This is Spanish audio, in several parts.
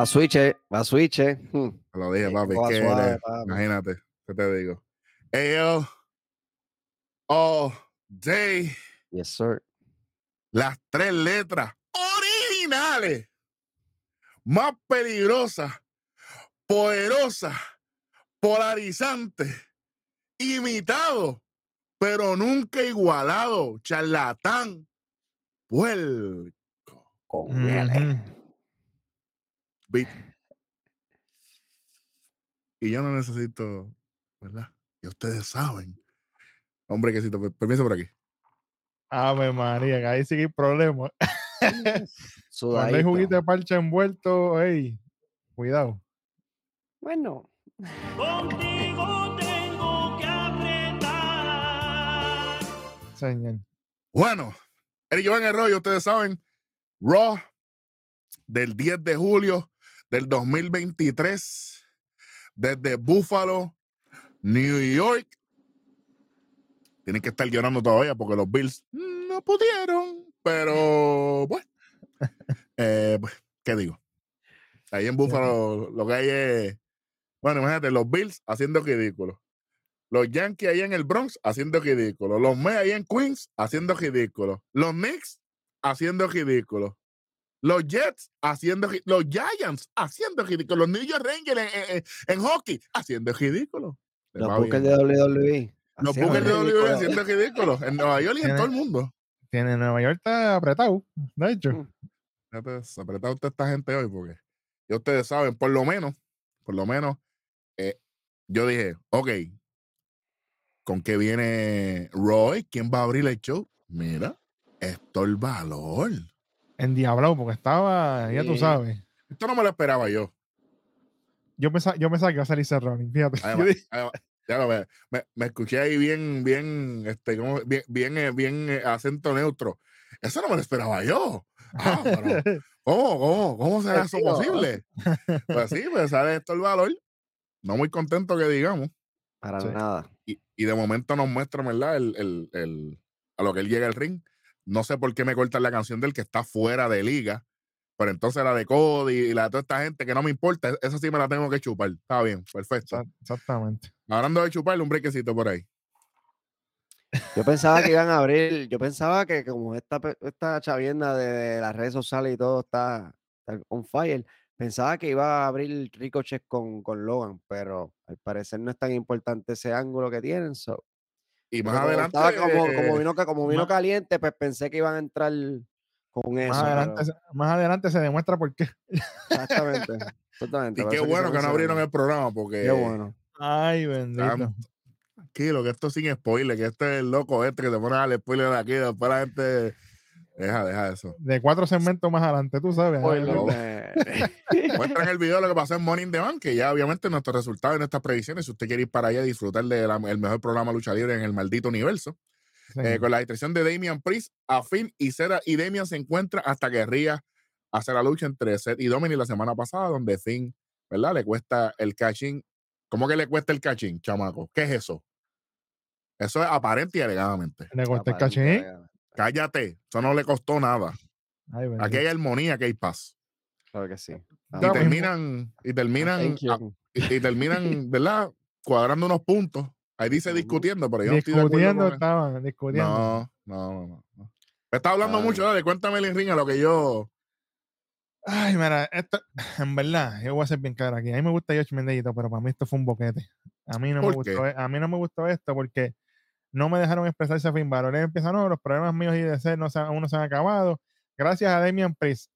Va a switch, va a switch. Hmm. Lo dije, papi. va que suave, eres- papi. imagínate, ¿qué te digo? Ellos, all day, Yes, sir. las tres letras originales, más peligrosas, poderosas, polarizantes, imitado, pero nunca igualado, charlatán, puerco. Con miel. Beat. Y yo no necesito, ¿verdad? Y ustedes saben. Hombre, que si permiso por aquí. Ave María, que ahí sí que hay problemas. Cuando hay juguito de parcha envuelto, ey, cuidado. Bueno. Contigo tengo que apretar. Señor. Bueno, el rollo, ustedes saben, Raw del 10 de julio del 2023, desde Buffalo, New York. Tienen que estar llorando todavía porque los Bills no pudieron, pero bueno, eh, pues, ¿qué digo? Ahí en Buffalo lo que hay es, bueno, imagínate, los Bills haciendo ridículo. Los Yankees ahí en el Bronx haciendo ridículo. Los Mets ahí en Queens haciendo ridículo. Los Knicks haciendo ridículo. Los Jets haciendo Los Giants haciendo ridículo. Los New York Rangers en, en- en- en hockey haciendo ridículo. Los Bookers de WWE. Los haciendo Bookers de WWE ridículo. haciendo ridículo. En Nueva York y en todo el mundo. Tiene Nueva York está apretado, de hecho. Mm. Apretado usted esta gente hoy porque ya ustedes saben, por lo menos, por lo menos, eh, yo dije, ok, ¿con qué viene Roy? ¿Quién va a abrir el show? Mira, esto el valor. En Diablado, porque estaba, ya tú sabes. Esto no me lo esperaba yo. Yo pensaba, yo pensaba que iba a salir fíjate. Además, además, ya lo ve, me, me escuché ahí bien, bien, este, como, bien, bien, eh, bien, eh, acento neutro. Eso no me lo esperaba yo. Ah, pero, ¿cómo, cómo, cómo será eso Digo, posible? Pues sí, pues sale esto el valor. No muy contento que digamos. Para Sí. nada. Y, y de momento nos muestra, ¿verdad? El, el, el- a lo que él llega al ring. No sé por qué me cortan la canción del que está fuera de liga. Pero entonces la de Cody y la de toda esta gente que no me importa, esa sí me la tengo que chupar. Está bien, perfecto. Exa- Exactamente. Hablando de chuparle un brequecito por ahí. Yo pensaba que iban a abrir, yo pensaba que como esta, esta chavienda de las redes sociales y todo está, está on fire, pensaba que iba a abrir Ricochet con, con Logan, pero al parecer no es tan importante ese ángulo que tienen. so, Y más como adelante. estaba como, como eh, vino, como vino más- caliente, pues pensé que iban a entrar con eso. Más adelante, pero- se- más adelante se demuestra por qué. exactamente. exactamente, y qué bueno que no abrieron el programa porque. Qué bueno. Ay, bendito. Tranquilo, que esto es sin spoiler, que este es el loco este que te pone al spoiler de aquí, después la gente. Deja, deja eso. De cuatro segmentos más adelante, tú sabes. Muestran el video de lo que pasó en Morning the Bank, que ya obviamente nuestros resultados y nuestras previsiones, si usted quiere ir para allá y disfrutar del mejor programa lucha libre en el maldito universo, sí. eh, con la distracción de Damian Priest, a Finn y Cera y Damian se encuentra hasta que Ría hace la lucha entre Seth y Dominic la semana pasada, donde Finn, ¿verdad? Le cuesta el cachín. ¿Cómo que le cuesta el cachín, chamaco? ¿Qué es eso? Eso es aparente y alegadamente. Le el Aparente, cachín. Cállate, eso no le costó nada. Ay. Aquí hay armonía, aquí hay paz. Claro que sí. Y terminan, y terminan, y, y terminan, ¿verdad? Cuadrando unos puntos. Ahí dice discutiendo, pero yo no estoy de acuerdo discutiendo estaban, discutiendo. No, no, no, no. Me está hablando Ay. mucho, dale, cuéntame el ring a lo que yo. Ay, mira, esto, en verdad, yo voy a ser bien claro aquí. A mí me gusta Yoshi Mendellito, pero para mí esto fue un boquete. A mí no me ¿Por gustó, a mí no me gustó esto porque no me dejaron expresarse a Finn Balor. Él empieza, no, los problemas míos y de ser no se, han- aún no se han acabado. Gracias a Damian Priest.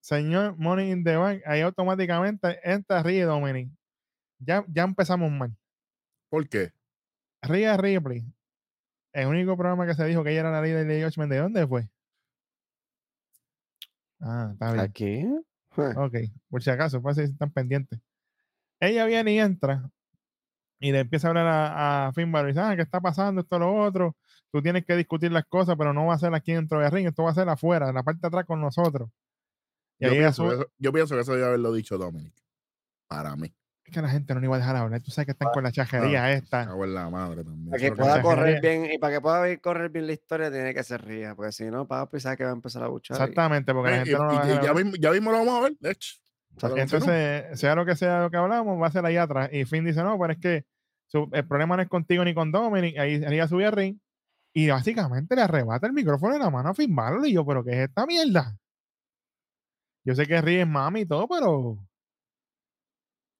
Señor Money in the Bank, ahí automáticamente entra Rhea Dominic. Ya, ya empezamos mal. ¿Por qué? Rhea Ripley. El único programa que se dijo que ella era la líder de Yoshi ¿de dónde fue? Ah, está bien. Aquí. Ok, por si acaso, para si están pendientes. Ella viene y entra y le empieza a hablar a, a Finn Balor y dice, ah, ¿qué está pasando? Esto, lo otro. Tú tienes que discutir las cosas, pero no va a ser aquí dentro del ring, esto va a ser afuera, en la parte de atrás con nosotros. Y Yo pienso, eso, yo pienso que eso debe haberlo dicho Dominic. Para mí. es que la gente no le iba a dejar hablar. Tú sabes que están con la chajería esta. Cago en la madre también. Para que pueda correr bien, y para que pueda correr bien la historia, tiene que ser ría, porque si no, papi sabe que va a empezar a buchar. Exactamente, porque la gente y- no lo va a dejar ya, mismo, ya mismo lo vamos a ver. de hecho. Entonces, sea lo que sea lo que hablamos, va a ser ahí atrás. Y Finn dice, no, pero es que su- el problema no es contigo ni con Dominic. Ahí ella sube al ring y básicamente le arrebata el micrófono en la mano a Finn Balor. Y yo, pero ¿qué es esta mierda? Yo sé que ríes mami y todo, pero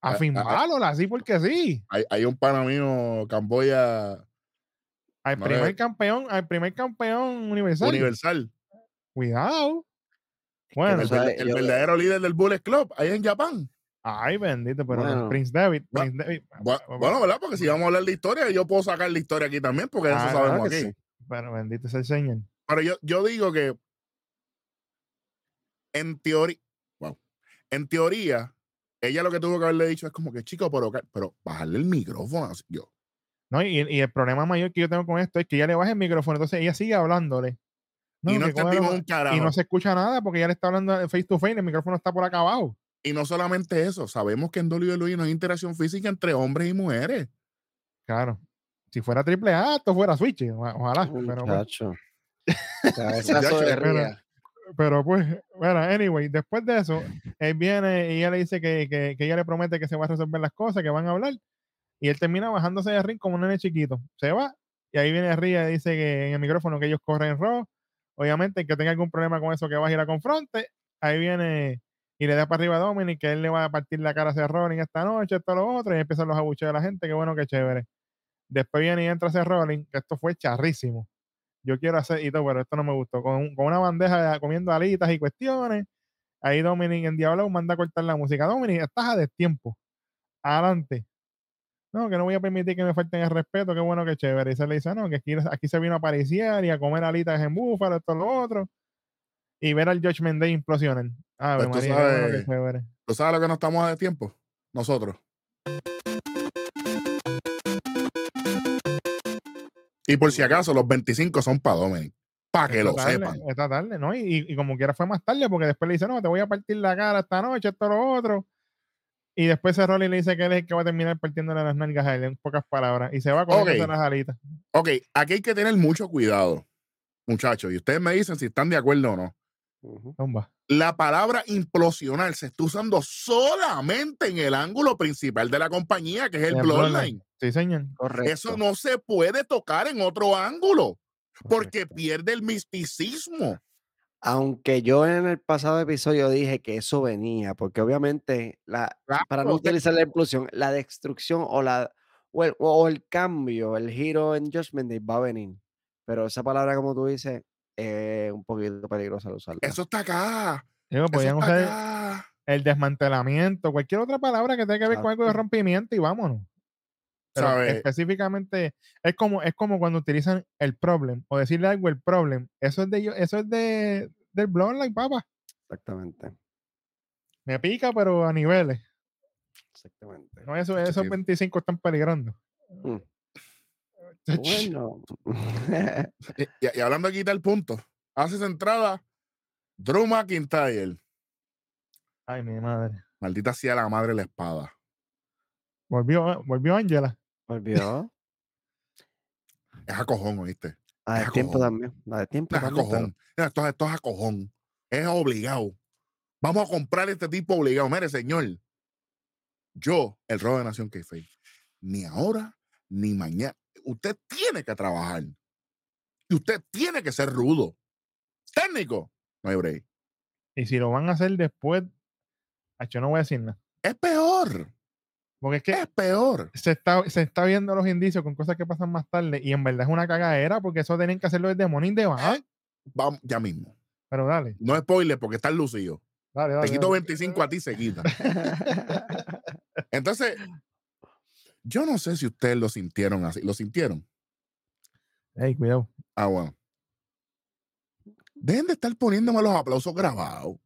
a Finn. Balor, así porque sí. Hay, hay un pana mío, Camboya Al No primer campeón, al primer campeón universal. Universal. Cuidado. Bueno, el, el verdadero líder del Bullet Club, ahí en Japón. Ay, bendito, pero Bueno. Prince David, Prince Bueno, ¿verdad? Porque si vamos a hablar de historia, yo puedo sacar la historia aquí también, porque eso Ah, sabemos claro que aquí. sí. pero bendito es el Señor. Pero yo, yo digo que en teoría, wow, en teoría, ella lo que tuvo que haberle dicho es como que, chico, pero, pero bajarle el micrófono. así, Yo, ¿no? Y, y el problema mayor que yo tengo con esto es que ella le baja el micrófono, entonces ella sigue hablándole. y no cógelo- entendimos un carajo. y no se escucha nada porque ya le está hablando face to face, el micrófono está por acá abajo. Y no solamente eso, sabemos que en WWE no hay interacción física entre hombres y mujeres. Claro. Si fuera triple A, esto fuera Switch, ojalá. Pero, pues, pero pues, bueno, anyway, después de eso, él viene y ella le dice que, que, que ella le promete que se va a resolver las cosas, que van a hablar. Y él termina bajándose de ring como un nene chiquito. Se va. Y ahí viene Ría y dice que en el micrófono que ellos corren Raw. Obviamente, el que tenga algún problema con eso, que va a ir a confronte. Ahí viene y le da para arriba a Dominic, que él le va a partir la cara a Rolling esta noche, esto, lo otro. Y empiezan los abucheos de la gente. Qué bueno, qué chévere. Después viene y entra ese Rolling, que esto fue charrísimo. Yo quiero hacer y todo, pero esto no me gustó. Con, con una bandeja comiendo alitas y cuestiones. Ahí Dominic en Diablo manda a cortar la música. Dominic, estás a destiempo. Adelante. No, que no voy a permitir que me falten el respeto. Qué bueno, qué chévere. Y se le dice, no, que aquí, aquí se vino a apariciar y a comer alitas en búfalo, esto, lo otro. Y ver al Judgment Day implosionar. Ah, Pues tú María, qué sabes- chévere. ¿Tú sabes lo que no estamos de tiempo? Nosotros. Y por si acaso, los 25 son para Dominic. Para que lo tarde, sepan. Esta tarde, ¿no? Y, como quiera fue más tarde, porque después le dice, no, te voy a partir la cara esta noche, esto, lo otro. Y después ese Rolling le dice que él es el que va a terminar partiéndole las nalgas a él, en pocas palabras. Y se va con Ok. las alitas. Ok, aquí hay que tener mucho cuidado, muchachos. Y ustedes me dicen si están de acuerdo o no. La palabra implosionar se está usando solamente en el ángulo principal de la compañía, que es el El Bloodline. Bloodline. Sí, señor. Correcto. Eso no se puede tocar en otro ángulo, porque pierde el misticismo. Aunque yo en el pasado episodio dije que eso venía, porque obviamente la, para no utilizar la explosión, la destrucción o la o el, o el cambio, el giro en Judgment Day va a venir. Pero esa palabra, como tú dices, es un poquito peligrosa al usarla. Eso está acá. Digo, Eso podían está usar acá. el desmantelamiento, cualquier otra palabra que tenga que ver con algo de rompimiento y vámonos. Específicamente, es como, es como cuando utilizan el problem o decirle algo el problem. Eso es de eso es de del Bloodline, papá. Exactamente. Me pica, pero a niveles. Exactamente. No, eso, esos Sí. 25 están peligrando. Mm. Bueno. Y, hablando aquí del punto, hace esa entrada Drew McIntyre. Ay, mi madre. Maldita sea la madre la espada. Volvió, volvió Angela. Volvió. Es a cojón, ¿oíste? De Es a tiempo cojón. también. La de tiempo Es a pero- cojón. Mira, Esto, esto es a cojón. Es obligado. Vamos a comprar este tipo obligado. Mire, señor. Yo, el robo de Nación Keife, ni ahora ni mañana. Usted tiene que trabajar. Y usted tiene que ser rudo. Técnico. No hay break. Y si lo van a hacer después, yo no voy a decir nada. Es peor. Porque es que Es peor. se está, se está viendo los indicios con cosas que pasan más tarde y en verdad es una cagadera porque eso tienen que hacerlo desde Morning de. Vamos, ya mismo. Pero dale, No spoiler porque está lucido. dale, Te dale. quito dale. 25 a ti, se quita. Entonces, yo no sé si ustedes lo sintieron así. ¿Lo sintieron? Ey, cuidado. Ah, bueno. Dejen de estar poniéndome los aplausos grabados.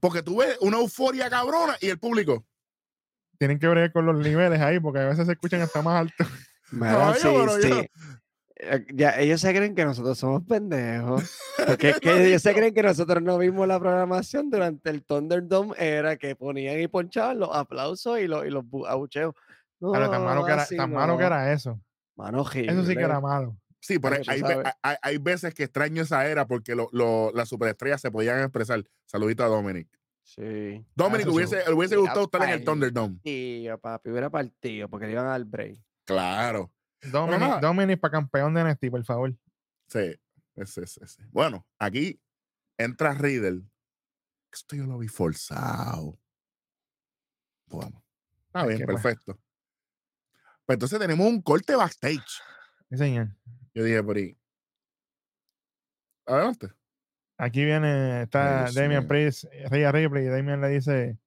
Porque tú ves una euforia cabrona y el público. Tienen que ver con los niveles ahí porque a veces se escuchan hasta más alto. Mira, Ay, sí, pero yo- sí. Ya, ellos se creen que nosotros somos pendejos. Porque es que ellos se creen que nosotros no vimos la programación durante el Thunderdome. Era que ponían y ponchaban los aplausos y los, y los bu- abucheos. Pero tan malo que era, tan malo que no. era eso. Mano Eso sí que era malo. Sí, pero hay, hay- hay veces que extraño esa era porque lo- lo- las superestrellas se podían expresar. Saludito a Dominic. Sí. Dominic eso sí. hubiese, le hubiese gustado estar en el Thunderdome. Tío, papi, hubiera partido porque le iban a dar break. Claro. Dominic. Dominic para campeón de NXT, por favor. Sí, ese, ese, ese. Bueno, aquí entra Riddle. Esto yo lo vi forzado. Bueno, está Es bien, pues. perfecto. Pues entonces tenemos un corte backstage. Sí, señor. Yo dije por ahí. Adelante. Aquí viene, está Damian. Priest, Rhea Ripley, y Damian le dice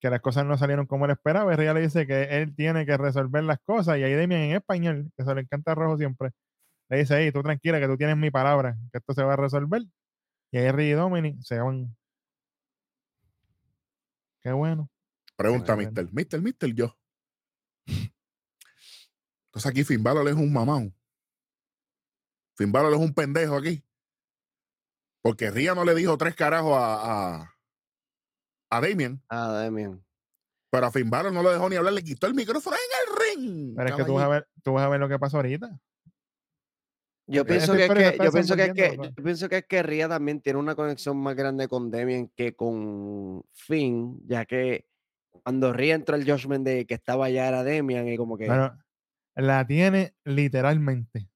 que las cosas no salieron como él esperaba, y Rhea le dice que él tiene que resolver las cosas, y ahí Damian en español, que se le encanta rojo siempre, le dice, hey, tú tranquila, que tú tienes mi palabra, que esto se va a resolver. Y ahí Rhea y Dominic se van. Qué bueno. Pregunta, Bueno. Mister. Mister, Mister, yo. Entonces aquí Finn Balor es un mamón. Finn Balor es un pendejo aquí. Porque Ría no le dijo tres carajos a, a, a Damien, Ah, Demian. pero a Finn Balor no lo dejó ni hablar, le quitó el micrófono en el ring. Pero es que tú vas, a ver, tú vas a ver lo que pasó ahorita. Yo Porque pienso que, yo pienso que es que desenvolviendo, yo pienso que es que Ria también tiene una conexión más grande con Demian que con Finn, ya que cuando Ria entró el Judgment de que estaba allá era Demian y como que la tiene literalmente.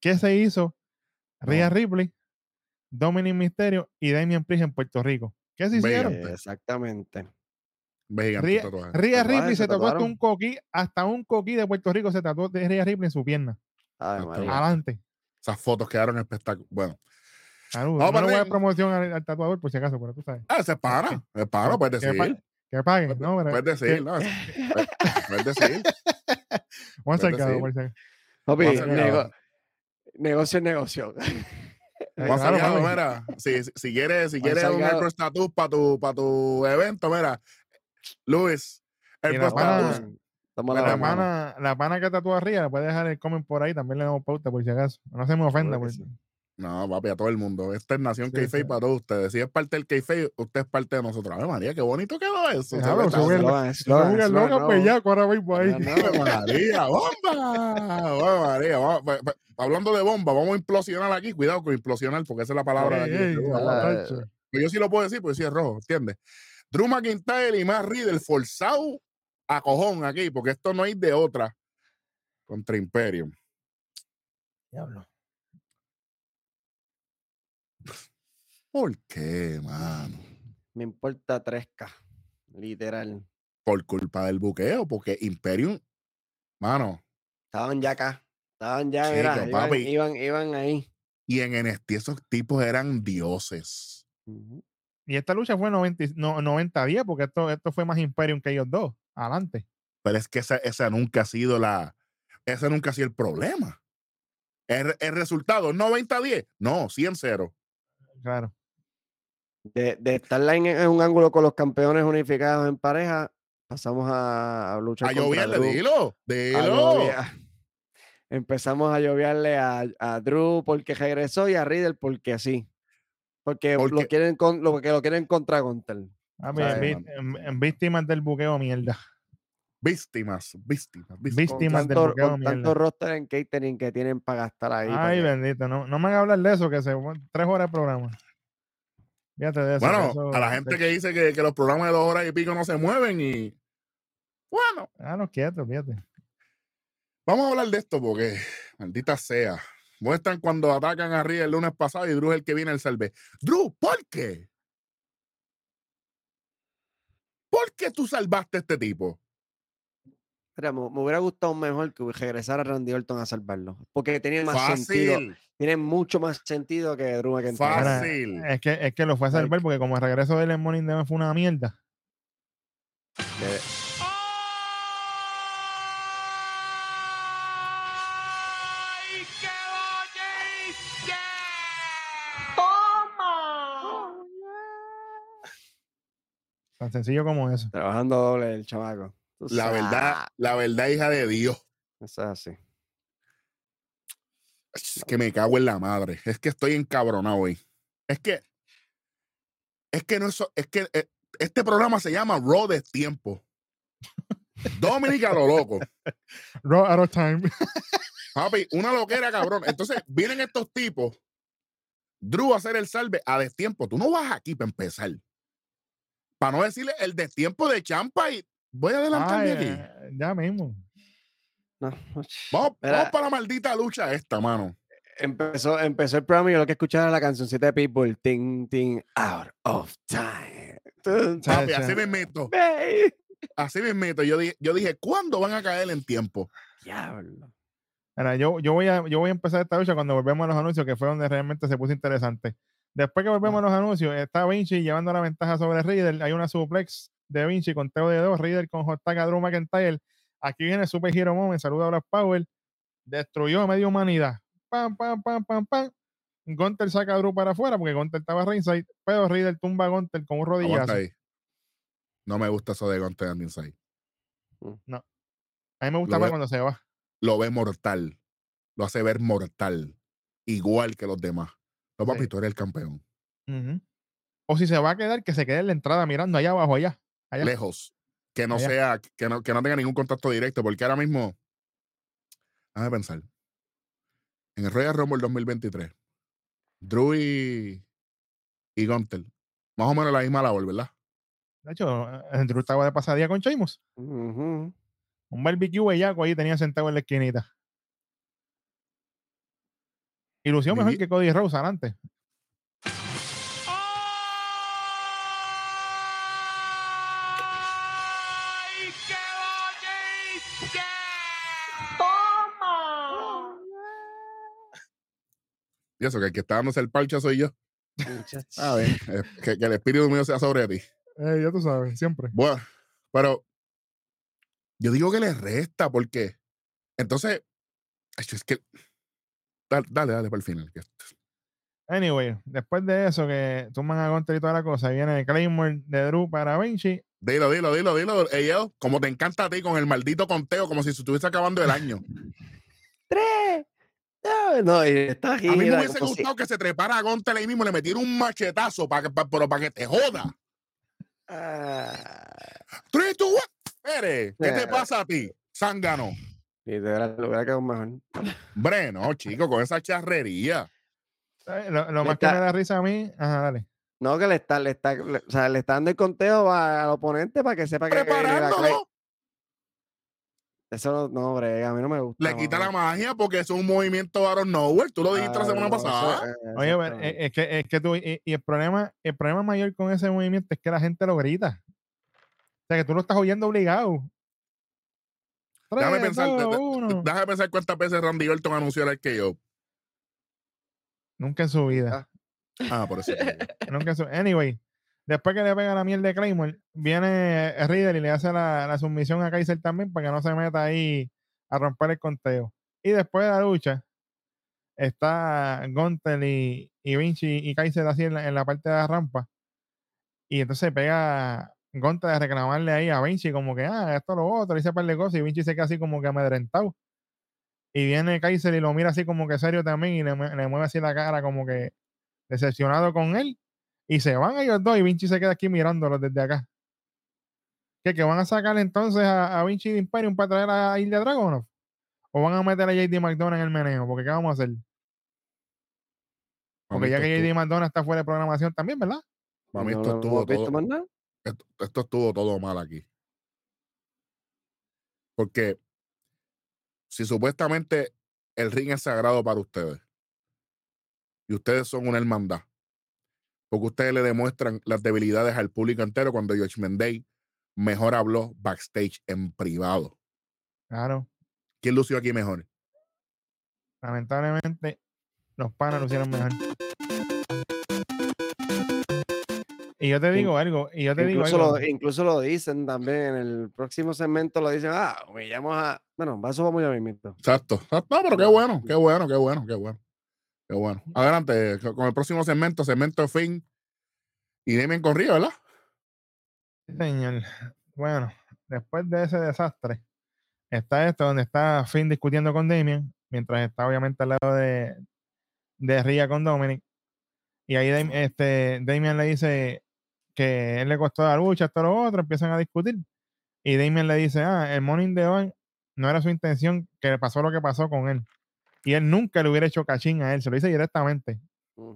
¿Qué se hizo? Rhea No. Ripley, Dominic Mysterio y Damian Priest en Puerto Rico. ¿Qué se hicieron? exactamente. Ve gigante Rhea, tatuaje. Rhea Tatuajes, Ripley se se tatuó hasta un coquí, hasta un coquí de Puerto Rico se tatuó de Rhea Ripley en su pierna. Adelante. Esas fotos quedaron espectaculares. Bueno, Salud. Vamos no le voy a para dar promoción al, al tatuador por si acaso, pero tú sabes. ah, ese es pana. Es pana, puedes Que, pa- decir. que paguen, ¿no? Pero- Puedes que- decir, no, puedes- puedes decir. Juan puedes decir. por si acaso. Papi, Vamos a sacar nego- ahora. negocio es negocio. Claro, Salgado, papi. mira, si, si- quieres, si quieres un Salgado. Pro Status para tu, para tu evento, mira, Luis, el Y Pro la pana- Status, la la La pana, la pana que tatúa arriba, le puede dejar el comment por ahí, también le damos pauta por si acaso. No se me ofenda. Por... sí. No, papi, a todo el mundo. Esta es Nación Sí, sí. para todos ustedes. Si es parte del Keife, usted es parte de nosotros. Ave María, qué bonito quedó eso. Se ve eslogan, loca, no. bellaco ahora mismo ahí. María, bomba. Ave María, vamos- pa- pa- hablando de bomba, vamos a implosionar aquí. Cuidado con implosionar, porque esa es la palabra Ey, de aquí. ey, la-. Pero yo sí lo puedo decir, porque sí es rojo, ¿entiendes? Drew McIntyre y Matt Riddle forzado a cojón aquí, porque esto no hay de otra contra Imperium. Diablo. ¿Por qué, mano? Me importa 3K. Literal. Por culpa del buqueo, porque Imperium, mano, Estaban ya acá. Estaban ya, Chico, mira, iban, papi. iban, iban ahí. y en NXT esos tipos eran dioses. Y esta lucha fue 90 y- no, 90-10, porque esto, esto fue más Imperium que ellos dos. Adelante. Pero es que esa, esa nunca ha sido la, ese nunca ha sido el problema. El, el resultado, 90-10, no, 100-0. Claro. De, de estar en, en un ángulo con los campeones unificados en pareja, pasamos a, a luchar A contra lloviarle, Drew. dilo, A dilo. Empezamos a lloviarle a, a Drew porque regresó y a Riddle porque sí. Porque, Porque- lo quieren con, lo que lo quieren contra Gunter. Ah, en- en víctimas del buqueo, mierda. Víctimas, víctimas, víctimas. Del tanto, buqueo, con tanto mierda. roster en catering que tienen para gastar ahí. Ay, bendito. No, no me hagan hablar de eso, que se tres horas de programa. Eso. Bueno, eso- a la gente que dice que, que los programas de dos horas y pico no se mueven y bueno, Ah, no, quieto, fíjate. vamos a hablar de esto porque maldita sea. Muestran cuando atacan a Ria el lunes pasado y Drew es el que viene el salve. Drew, ¿por qué? ¿Por qué tú salvaste a este tipo? Mira, me, me hubiera gustado mejor que regresara Randy Orton a salvarlo. Porque tiene más sentido. Fácil, Tiene mucho más sentido que Drew McIntyre. Fácil. Es que, es que lo fue a salvar porque como el regreso del Morning de fue una mierda. De- ¡Ay, qué bonito! Tan sencillo como eso. trabajando doble el La verdad, la verdad, hija de Dios. Es así. Es que me cago en la madre. Es que estoy encabronado hoy. Es que. Es que no es. Es que eh, este programa se llama Raw de Tiempo. Dominica lo loco. Raw out of time. Papi, una loquera, cabrón. Entonces, vienen estos tipos. Drew a hacer el salve a destiempo. Tú no vas aquí para empezar. Para no decirle el destiempo de Champa y voy a adelantarme Ay, aquí. eh, ya mismo. No. Vamos, Mira. vamos para la maldita lucha esta, mano. Empezó, empezó el programa y yo lo que escuchaba era la cancioncita de Pitbull, Ting, ting, out of time. Papi, sí. así me meto. Así me meto. Yo dije, yo dije, ¿cuándo van a caer en tiempo? Diablo. Mira, yo, yo, voy a, yo voy a empezar esta lucha cuando volvemos a los anuncios, que fue donde realmente se puso interesante. Después que volvemos a los anuncios, está Vinci llevando la ventaja sobre Riddle. Hay una suplex de Vinci con Teo de dos, Riddle con J. Drew McIntyre. Aquí viene Super Hero Moment, saluda a Black Power. Destruyó a media humanidad. Pam, pam, pam, pam, pam. Gunter saca a Drew para afuera porque Gunter estaba ringside, pero Riddle tumba a Gunter con un rodillazo. ahí. No me gusta eso de Gunter and Inside. A mí me gusta Lo más ve- cuando se va. Lo ve mortal. Lo hace ver mortal. Igual que los demás. No, papi, Sí. tú eres el campeón. O si se va a quedar, que se quede en la entrada mirando allá abajo, allá. Allá. Lejos. Que no Allá. sea, que no, que no tenga ningún contacto directo, porque ahora mismo. Déjame pensar. En el Royal Rumble 2023, Drew y, y Gunter, más o menos la misma labor, ¿verdad? De hecho, eh, Drew estaba de pasadía con Sheamus. Un barbecue bellaco ahí tenía sentado en la esquinita. Y lució mejor que Cody Rhodes adelante. Y eso, que el que está dándose el parche soy yo. Muchacho. A ver, eh, que, que el espíritu mío sea sobre ti. Eh, ya tú sabes, siempre. Bueno, pero yo digo que le resta porque entonces, es que dale, dale, dale para el final. Anyway, después de eso, que tumban a Gunter y toda la cosa, viene Claymore de Drew para Vinci. Dilo, dilo, dilo, dilo. Eyel, como te encanta a ti con el maldito conteo, como si se estuviese acabando el año. Tres. No, no, y está aquí. A mí me hubiese si- gustado que se trepara a Gontel ahí mismo y le metiera un machetazo, para que, pa- pero para que te joda. Ah, ¿qué te pasa a ti? Zángano. literal, lo hubiera quedado mejor. Bre, no, chico, con esa charrería. Lo, más que me da risa a mí, ajá, dale. No, que le está, le está, le- o sea, le está dando el conteo a- al oponente para que sepa que. Preparándolo. Eso no, no, brega, a mí no me gusta. Le quita la magia porque es un movimiento out of nowhere. Tú lo dijiste la Ah, semana no, eso- pasada. Oye, pero, es que, es que tú, y, y el problema, el problema mayor con ese movimiento es que la gente lo grita. O sea, que tú lo estás oyendo obligado. Déjame pensar, dos. Déjame pensar cuántas veces Randy Orton anunció el yo. Nunca en su vida. Ah, por eso. Nunca en su- Anyway, después que le pega la miel de Claymore, viene Riddle y le hace la, la sumisión a Kaiser también para que no se meta ahí a romper el conteo. Y después de la lucha, está Gunter y, y Vinci y Kaiser así en la, en la parte de la rampa. Y entonces pega Gunter a reclamarle ahí a Vinci como que, ah, esto lo otro, dice par de cosas, y Vinci se queda así como que amedrentado. Y viene Kaiser y lo mira así como que serio también y le mueve así la cara como que decepcionado con él. Y se van ellos dos y Vinci se queda aquí mirándolos desde acá. ¿Qué? ¿Que van a sacar entonces a, a Vinci de Imperium para traer a Ilya Dragunov? ¿O van a meter a JD McDonough en el meneo? Porque ¿qué vamos a hacer? Porque ya que JD McDonough está fuera de programación también, ¿verdad? mami, esto estuvo todo. esto estuvo todo mal aquí. Porque si supuestamente el ring es sagrado para ustedes y ustedes son una hermandad, porque ustedes le demuestran las debilidades al público entero cuando George Day mejor habló backstage en privado. Claro. ¿Quién lució aquí mejor? Lamentablemente, los panas lo hicieron mejor. Y yo te In- digo algo, y yo te digo Incluso algo. lo, incluso lo dicen también en el próximo segmento, lo dicen, ah, humillamos a. Bueno, eso va muy a mi mismo. Exacto. exacto. No, pero qué bueno, qué bueno, qué bueno, qué bueno. Qué bueno. Adelante, co- con el próximo segmento, segmento fin. Y Damien corría, ¿verdad? Sí, Señor. Bueno, después de ese desastre, está esto donde está Finn discutiendo con Damien, mientras está obviamente al lado de, de Ria con Dominic. Y ahí este, Damien le dice que él le costó la lucha, esto lo otro, empiezan a discutir. Y Damien le dice, ah, el Morning de hoy no era su intención, que pasó lo que pasó con él. Y él nunca le hubiera hecho cachín a él, se lo dice directamente.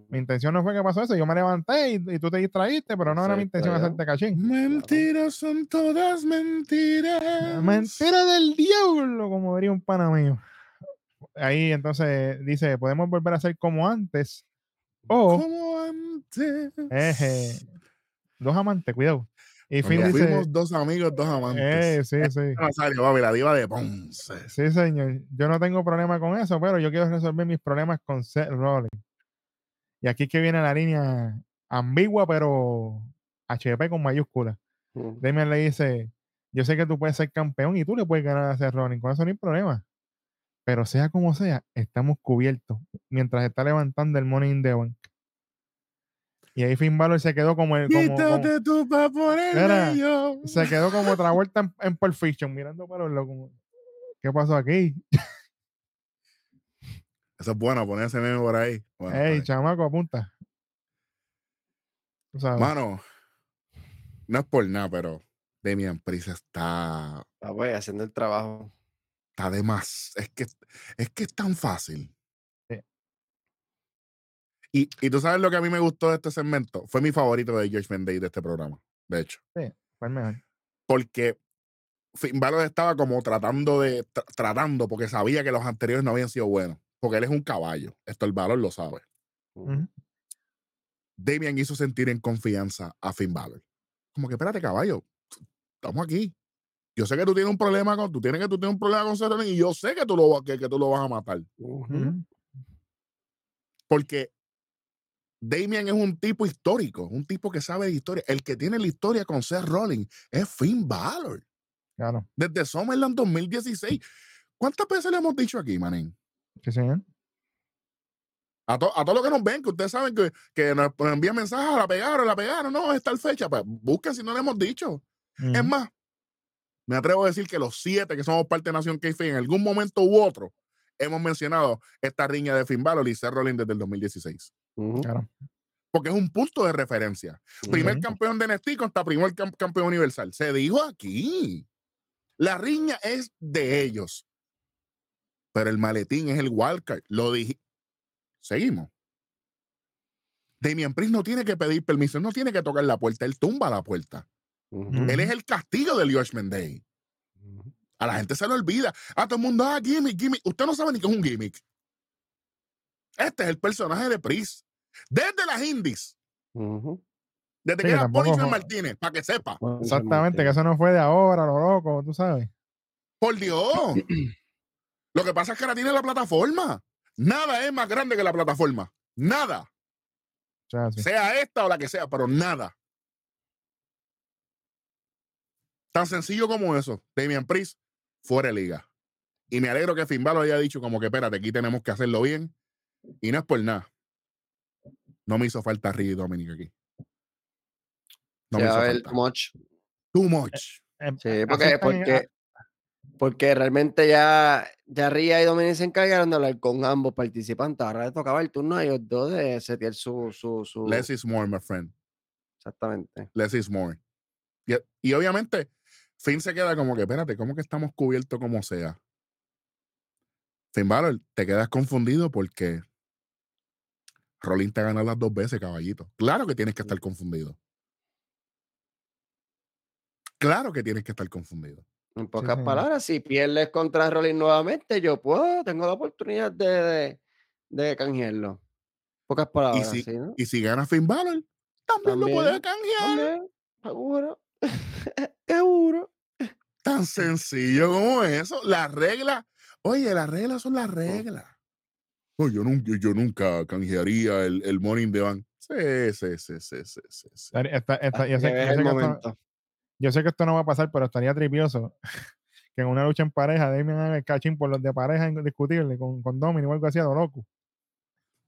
Mi intención no fue que pasó eso, yo me levanté y, y tú te distraíste, pero no era mi intención hacerte cachín. Mentiras son todas mentiras. Mentira del diablo, como diría un pana mío. Ahí entonces dice, podemos volver a ser como antes. O Como antes. eje, dos amantes, cuidado. Y Finn dice, fuimos dos amigos, dos amantes. eh, sí, sí. Nazario, papi, la diva de Ponce. Sí, señor. Yo no tengo problema con eso, pero yo quiero resolver mis problemas con Seth Rollins. Y aquí es que viene la línea ambigua, pero HP con mayúsculas. Ujú. Damian le dice, yo sé que tú puedes ser campeón y tú le puedes ganar a Seth Rollins, con eso no hay problema. Pero sea como sea, estamos cubiertos mientras está levantando el Money in the Bank. Y ahí Finn Balor se quedó como Quítate tú pa' ponerme yo. se quedó como otra vuelta en, en Pulp Fiction, mirando para los como... ¿Qué pasó aquí? Eso es bueno, poner ese meme por ahí. Bueno, Ey, chamaco, apunta. Mano, no es por nada, pero Damian Priest está, Ah, pues, haciendo el trabajo. está de más. Es que, es que es tan fácil. Sí. Y, y tú sabes lo que a mí me gustó de este segmento. Fue mi favorito de Judgment Day de este programa, de hecho. Fue el mejor. Porque Finn Balor estaba como tratando de, tra- tratando, porque sabía que los anteriores no habían sido buenos. Porque él es un caballo. Esto el valor lo sabe. Ujú. Ujú. Damian hizo sentir en confianza a Finn Balor. Como que, espérate, caballo, estamos aquí. Yo sé que tú tienes un problema con, tú tienes que tú tienes un problema con Seth Rollins y yo sé que tú lo, que, que tú lo vas a matar. Ujú. Ujú. Porque Damian es un tipo histórico, un tipo que sabe de historia. El que tiene la historia con Seth Rollins es Finn Balor. Claro. Desde Summerland 2016. ¿Cuántas veces le hemos dicho aquí, manín? Sí, señor. A, to- a todos los que nos ven, que ustedes saben que, que nos, nos envían mensajes, "Ah, la pegaron, la pegaron, no, es tal fecha. Pues busquen si no le hemos dicho. Es más, me atrevo a decir que los siete que somos parte de Nación k en algún momento u otro hemos mencionado esta riña de Finn Balor y Seth Rollins desde el 2016. Ujú. Claro. Porque es un punto de referencia. Primer campeón de NXT contra primer cam- campeón universal. Se dijo aquí. La riña es de ellos. Pero el maletín es el wildcard. Lo dije. Seguimos. Damian Priest no tiene que pedir permiso, no tiene que tocar la puerta, él tumba la puerta. Él es el castigo del Judgment Day. A la gente se le olvida. A todo el mundo, ah, gimmick, gimmick. Usted no sabe ni qué es un gimmick. Este es el personaje de Priest. Desde las indies. Desde Sí, que era jo- Martínez, para que sepa. Bueno, Exactamente, que eso no fue de ahora, lo loco, tú sabes. Por Dios. Lo que pasa es que ahora tiene la plataforma. Nada es más grande que la plataforma. Nada. Sí. Sea esta o la que sea, pero nada. Tan sencillo como eso. Damian Priest, fuera de liga. Y me alegro que Finn Balor haya dicho como que espérate, aquí tenemos que hacerlo bien. Y no es por nada. No me hizo falta Ricky Dominic aquí. No me hizo falta. much. Too much. Eh, Sí, porque, aceptan en- porque, porque realmente ya, ya Ria y Dominic se encargaron de hablar con ambos participantes. Ahora le tocaba el turno a ellos dos de setear su, su, su Less is more, my friend. exactamente. Less is more. Y, y obviamente, Finn se queda como que, espérate, ¿cómo que estamos cubiertos como sea? Finn Balor, te quedas confundido porque Rolín te ganó las dos veces, caballito. Claro que tienes que estar confundido. Claro que tienes que estar confundido. En pocas palabras, si pierdes contra Rollins nuevamente, yo puedo, tengo la oportunidad de, de, de canjearlo. Pocas palabras, si- ¿sí, no? Y si gana Finn Balor, también, lo puedes canjear. También, seguro. seguro. Tan sencillo como eso. Las reglas, oye, las reglas son las reglas. Oh, yo, nunca, yo nunca canjearía el, el Money in the Bank. Sí, sí, sí, sí, sí, sí, sí. Está- yo, sé, yo sé esto, yo sé que esto no va a pasar, pero estaría tripioso que en una lucha en pareja Damian haga el cachín por los de pareja indiscutible con, con Dominic o algo así a lo loco.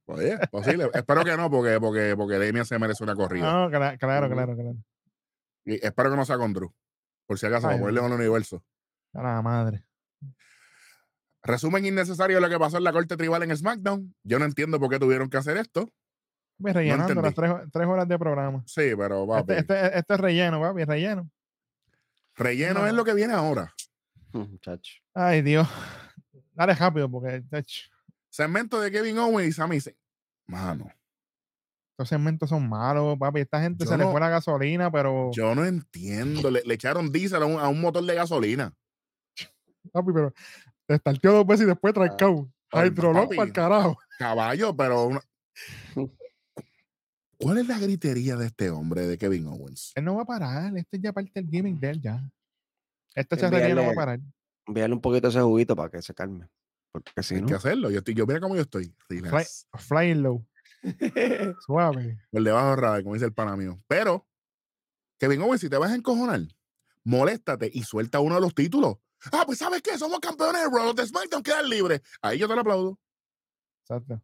Oye, posible. espero que no, porque, porque, porque Damian se merece una corrida. Cla- claro, claro, claro. Y espero que no sea con Drew. Por si acaso, Ay, para ponerle en el universo. A la madre. Resumen innecesario de lo que pasó en la corte tribal en SmackDown. Yo no entiendo por qué tuvieron que hacer esto. Pues rellenando las entendí. tres, tres horas de programa. Sí, pero papi, Este, este, este es relleno, papi, relleno. relleno no. es lo que viene ahora. Muchacho. Ay, Dios. Dale rápido porque Segmento de Kevin Owens y Sami Zayn. Mano, Estos segmentos son malos, papi. Esta gente Yo se no- le fue la gasolina, pero. yo no entiendo. Le, le echaron diésel a un, a un motor de gasolina. Papi, pero te estarteó dos veces y después trancado. Ay, Hydrolock papi. para el carajo. Caballo, pero. una- ¿Cuál es la gritería de este hombre, de Kevin Owens? Él no va a parar. Este es ya parte del gimmick de él ya. Esta charrería no va a parar. Enviarle un poquito ese juguito para que se calme. Porque si Hay no. que hacerlo. Yo, estoy, yo mira cómo yo estoy. Fly, flying low. Suave. Por debajo de radar, como dice el pana mío. Pero, Kevin Owens, si te vas a encojonar, moléstate y suelta uno de los títulos. Ah, pues ¿sabes qué? Somos campeones de Raw, los de SmackDown quedan libres. Ahí yo te lo aplaudo. Exacto.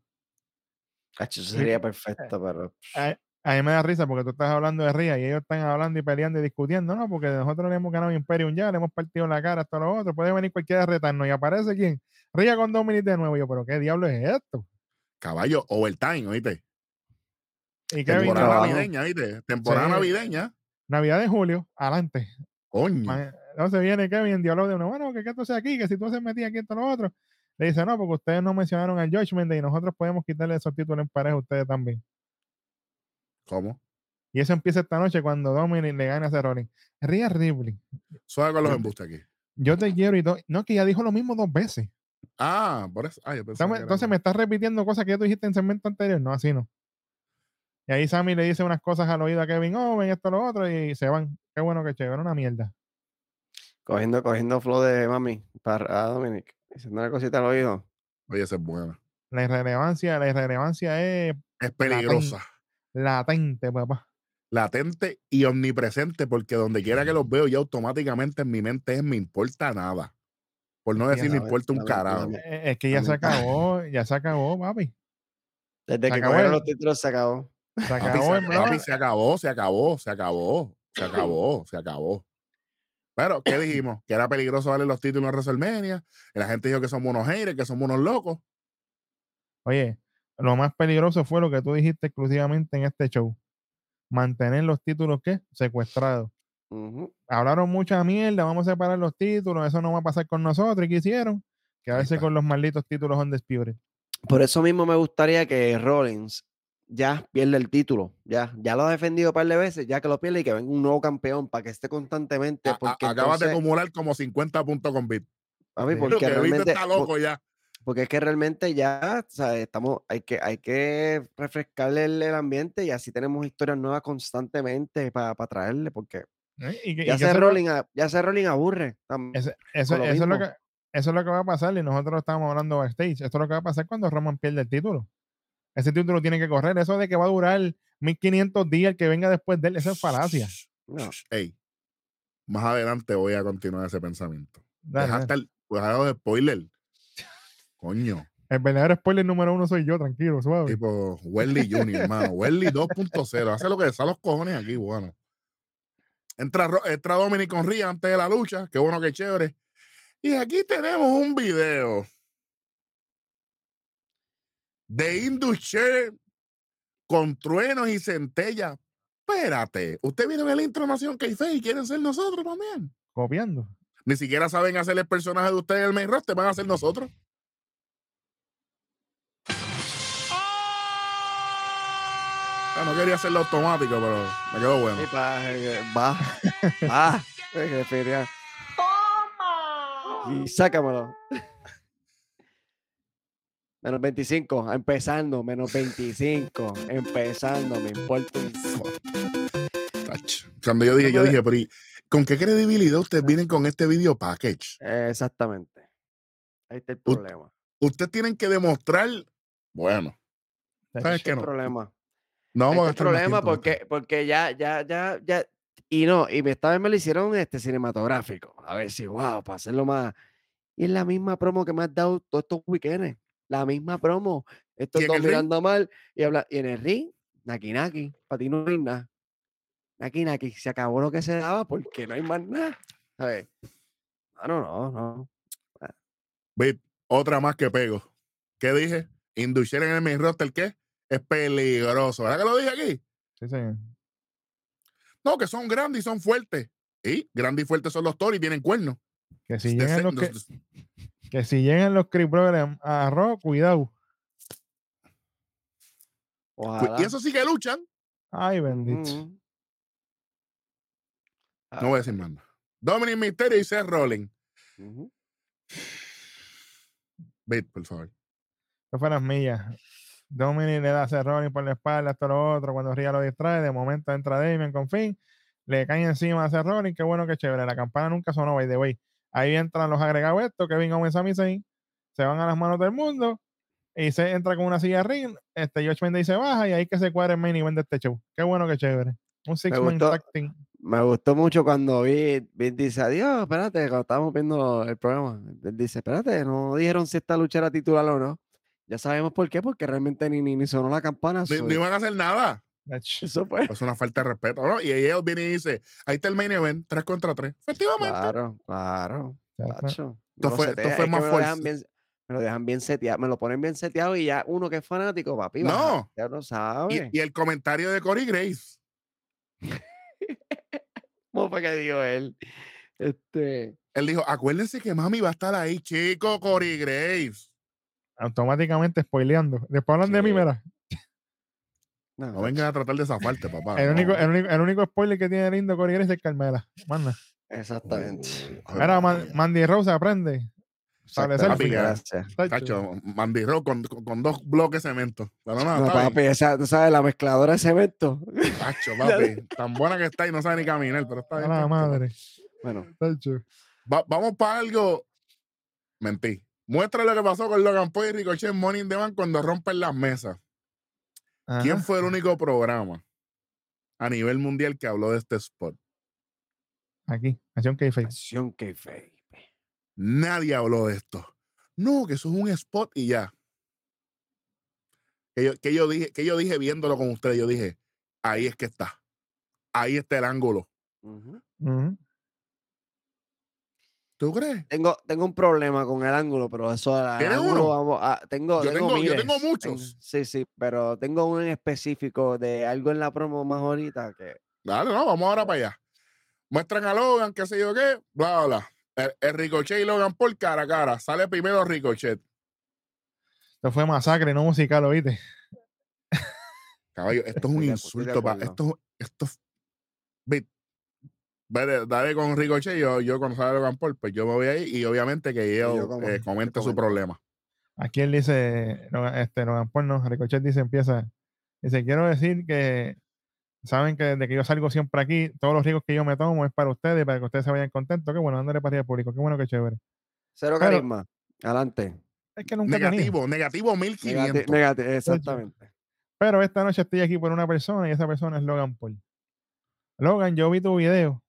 Cacho, eso sería perfecto, pero. A, a mí me da risa porque tú estás hablando de Ría y ellos están hablando y peleando y discutiendo, ¿no? Porque nosotros le hemos ganado Imperium ya, le hemos partido la cara hasta lo otro. Puede venir cualquiera a retarnos y aparece quién? Ría con Dominic de nuevo. Y yo, pero ¿qué diablo es esto? Caballo, overtime, ¿oíste? Y Kevin, Temporada navideña, ¿oíste? Temporada Sí. navideña. Navidad de julio, adelante. Coño. Entonces viene Kevin diálogo de uno, bueno, que qué tú haces aquí, que si tú se metías aquí esto lo otro. Le dice, no, porque ustedes no mencionaron al Judgment Day y nosotros podemos quitarle esos títulos en pareja a ustedes también. ¿Cómo? Y eso empieza esta noche cuando Dominic le gana a Rollins. Ría Ripley. Suave con los embustes aquí. Yo te quiero y todo. No, que ya dijo lo mismo dos veces. Ah, por eso. Ah, yo Entonces, que era- entonces me estás repitiendo cosas que ya tú dijiste en segmento anterior. No, así no. Y ahí Sammy le dice unas cosas al oído a Kevin Owen, esto, lo otro, y se van. Qué bueno que chévere, una mierda. Cogiendo, cogiendo flow de mami para a Dominic. Diciendo una cosita al oído. Oye, esa es buena. La irrelevancia, la irrelevancia es Es peligrosa. latente, papá. latente y omnipresente, porque donde quiera que los veo, ya automáticamente en mi mente es me importa nada. Por no decir me importa un carajo. Eh, Es que ya se acabó, ya se acabó, papi. Desde que acabó cogieron el- los títulos se acabó. Se Papi, acabó se, papi, se acabó, se acabó, se acabó, se acabó, se acabó. Pero, ¿qué dijimos? Que era peligroso darle los títulos a WrestleMania. Y la gente dijo que somos unos haters, que somos unos locos. Oye, lo más peligroso fue lo que tú dijiste exclusivamente en este show. Mantener los títulos, ¿qué? Secuestrados. Hablaron mucha mierda, vamos a separar los títulos, eso no va a pasar con nosotros. ¿Y qué hicieron? Quedarse con los malditos títulos Undisputed. Por eso mismo me gustaría que Rollins ya pierda el título. Ya, ya lo ha defendido un par de veces, ya que lo pierde y que venga un nuevo campeón para que esté constantemente. A- a- Porque acabas de acumular como 50 puntos con Bit. porque que realmente, está loco ya. porque es que realmente ya, o sea, estamos, hay que, hay que refrescarle el, el ambiente y así tenemos historias nuevas constantemente para traerle, porque ¿eh? Y y ya lo- Rolling, ya se Rolling aburre. tam- eso, eso- con lo eso es lo que, eso es lo que va a pasar y nosotros estamos hablando backstage. Esto es lo que va a pasar cuando Roman pierde el título. Ese título tiene que correr. Eso de que va a durar 1500 días el que venga después de él, eso es falacia. No, Ey, más adelante voy a continuar ese pensamiento. Dale, Deja dale. hasta el, deja de spoiler. Coño. El verdadero spoiler número uno soy yo, tranquilo, suave. Tipo, Welly Jr., hermano. Welly 2.0. Hace lo que está los cojones aquí, bueno. Entra, entra Dominic con Ria antes de la lucha. Qué bueno, qué chévere. Y aquí tenemos un video de Inducher con truenos y centellas. Espérate, ¿usted viene de la intro Nación Keife y quieren ser nosotros también? Copiando. Ni siquiera saben hacer el personaje de ustedes en el main roster, van a ser nosotros. Ah, no quería hacerlo automático, pero me quedó bueno. y pa- eh, va, va, eh, que feria. Y sácamelo. Menos 25, empezando, menos 25, empezando, me importa un fuck. Tacho. Cuando yo dije, yo dije, pero ¿y ¿con qué credibilidad ustedes vienen con este video package? Exactamente. Ahí está el problema. Ustedes tienen que demostrar, bueno, ¿sabes Ese qué es el no? problema. No vamos a gastar más problema porque, porque ya, ya, ya, ya. Y no, y esta vez me lo hicieron este cinematográfico. A ver si, wow, para hacerlo más. Y es la misma promo que me has dado todos estos weekends. La misma promo. Estos ¿Y en dos ring? mirando mal y habla. Y en el ring, Naki Naki, para ti no hay nada. Naki Naki, se acabó lo que se daba porque no hay más nada. A ver. No, no, no, no. Ve, otra más que pego. ¿Qué dije? Inducir en el main roster, ¿qué? Es peligroso. ¿Verdad que lo dije aquí? Sí, señor. No, que son grandes y son fuertes. Y grandes y fuertes son los Tories y tienen cuernos. Que si llegan los, que, que si llegan los Creep Brothers a Raw, cuidado. Ojalá. Y eso sí que luchan. Ay, bendito. Ujú. No voy a decir más nada. Dominic Mysterio y Seth Rollins. Bit, por favor. Eso fue las millas. Dominic le da a Seth Rollins por la espalda, esto lo otro. Cuando Ria lo distrae, de momento entra Damien con fin. Le cae encima a Seth Rollins. Qué bueno, qué chévere. La campana nunca sonó, by the way. Ahí entran los agregados estos, Kevin Owens, Sami Zayn. Se van a las manos del mundo. Y se entra con una silla de ring. Este George Mendy se baja y ahí que se cuadra el main event de este show. Qué bueno, qué chévere. Un six man gustó. tag team. Me gustó mucho cuando vi dice, adiós, espérate, cuando estábamos viendo el programa. Él dice, espérate, no dijeron si esta lucha era titular o no. Ya sabemos por qué, porque realmente ni, ni, ni sonó la campana. Ni, ni van a hacer nada. Eso fue. Es una falta de respeto. ¿no? Y ellos vienen y dicen, ahí está el main event, 3 contra 3. Efectivamente. Claro, claro. tacho. Esto fue- esto fue es más me lo dejan fuerza. bien, me lo dejan bien seteado, me lo ponen bien seteado y ya uno que es fanático, papi, No. baja, ya lo Y, sabe. y el comentario de Corey Grace. ¿Cómo fue que dijo él? Este, Él dijo, acuérdense que mami va a estar ahí, chico, Corey Graves. Automáticamente spoileando. Después hablan de mí, mira. no, No vengan a tratar de zafarte, papá. El no. único, el, único, el único spoiler que tiene lindo Corey Grace es Carmela. Manda. Exactamente. Mira, Man- Mandy Rose aprende. Sale gracias. Tacho. Mandy Rock con, con- con dos bloques de cemento. Pero no, papi, esa, tú sabes, la mezcladora de cemento. Tacho, papi. Tan buena que está y no sabe ni caminar, pero está A bien. la madre. Bueno, Tacho. Va- vamos para algo. Mentí. Muestra lo que pasó con Logan Paul y Ricochet en Money in the Bank cuando rompen las mesas. ¿Quién fue el único programa a nivel mundial que habló de este spot? Aquí. Acción Kayfabe. acción que fe. Nadie habló de esto. No, que eso es un spot y ya. Que yo, que yo dije, que yo dije viéndolo con ustedes, yo dije, ahí es que está. Ahí está el ángulo. Ujú. ¿Tú crees? Tengo, tengo un problema con el ángulo, pero eso al ¿Tienes ángulo uno? vamos a- tengo, Yo tengo- yo ten- muchos. sí, sí, pero tengo uno en específico de algo en la promo más ahorita que Dale, no, vamos ahora para allá. Muestran a Logan, qué sé yo qué, bla, bla, bla. El, el Ricochet y Logan por cara a cara. Sale primero Ricochet. Esto fue masacre, no musical, ¿oíste? Caballo, esto es un insulto. pa- acuerdo. esto, esto, Dale, con Ricochet. Yo, yo cuando sale Logan Paul, pues yo me voy ahí y obviamente que yo yo, como- eh, yo comente su problema. Aquí él dice, este, Logan Paul, no, Ricochet dice, empieza, dice, quiero decir que saben que desde que yo salgo siempre aquí, todos los ricos que yo me tomo es para ustedes, para que ustedes se vayan contentos, qué bueno, dándole para al público, qué bueno, qué chévere. cero Pero- carisma. Adelante. Es que nunca tenía. Negativo, negativo Negati- 1500. negati- exactamente. Pero esta noche estoy aquí por una persona y esa persona es Logan Paul. Logan, yo vi tu video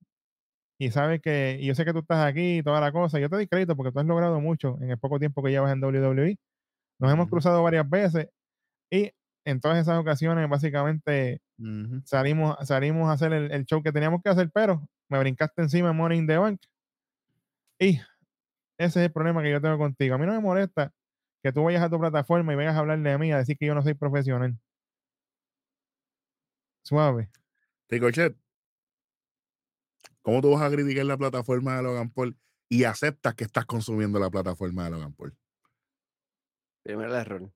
y sabes que, y yo sé que tú estás aquí y toda la cosa. Yo te doy crédito porque tú has logrado mucho en el poco tiempo que llevas en WWE. Nos hemos cruzado varias veces y en todas esas ocasiones básicamente salimos, salimos a hacer el, el show que teníamos que hacer, pero me brincaste encima en in the Bank. Y ese es el problema que yo tengo contigo. A mí no me molesta que tú vayas a tu plataforma y vengas a hablarle de mí, a decir que yo no soy profesional. Suave. Ricochet, ¿cómo tú vas a criticar la plataforma de Logan Paul y aceptas que estás consumiendo la plataforma de Logan Paul? Primer error.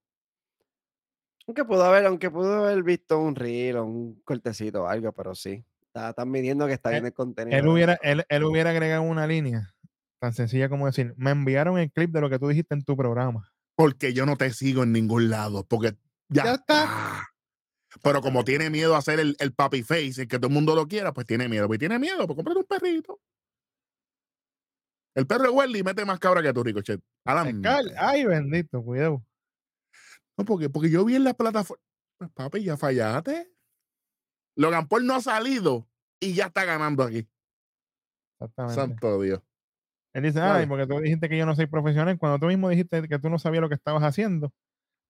Aunque pudo haber, aunque pudo haber visto un reel o un cortecito o algo, pero sí. Está- Están midiendo que está Eh, bien el contenido. Él hubiera, él, él hubiera agregado una línea tan sencilla como decir, me enviaron el clip de lo que tú dijiste en tu programa. Porque yo no te sigo en ningún lado. Porque ya, Ya está. Pero como tiene miedo a hacer el, el papi face, el que todo el mundo lo quiera, pues tiene miedo. Pues tiene miedo, pues cómprate un perrito. El perro de Wendy mete más cabra que tú, Ricochet. Cal- Ay, bendito, cuidado. No, porque, porque yo vi en la plataforma. Pues, papi, ya fallaste. Logan Paul no ha salido y ya está ganando aquí. Exactamente. Santo Dios. Él dice, ay, porque tú dijiste que yo no soy profesional, cuando tú mismo dijiste que tú no sabías lo que estabas haciendo.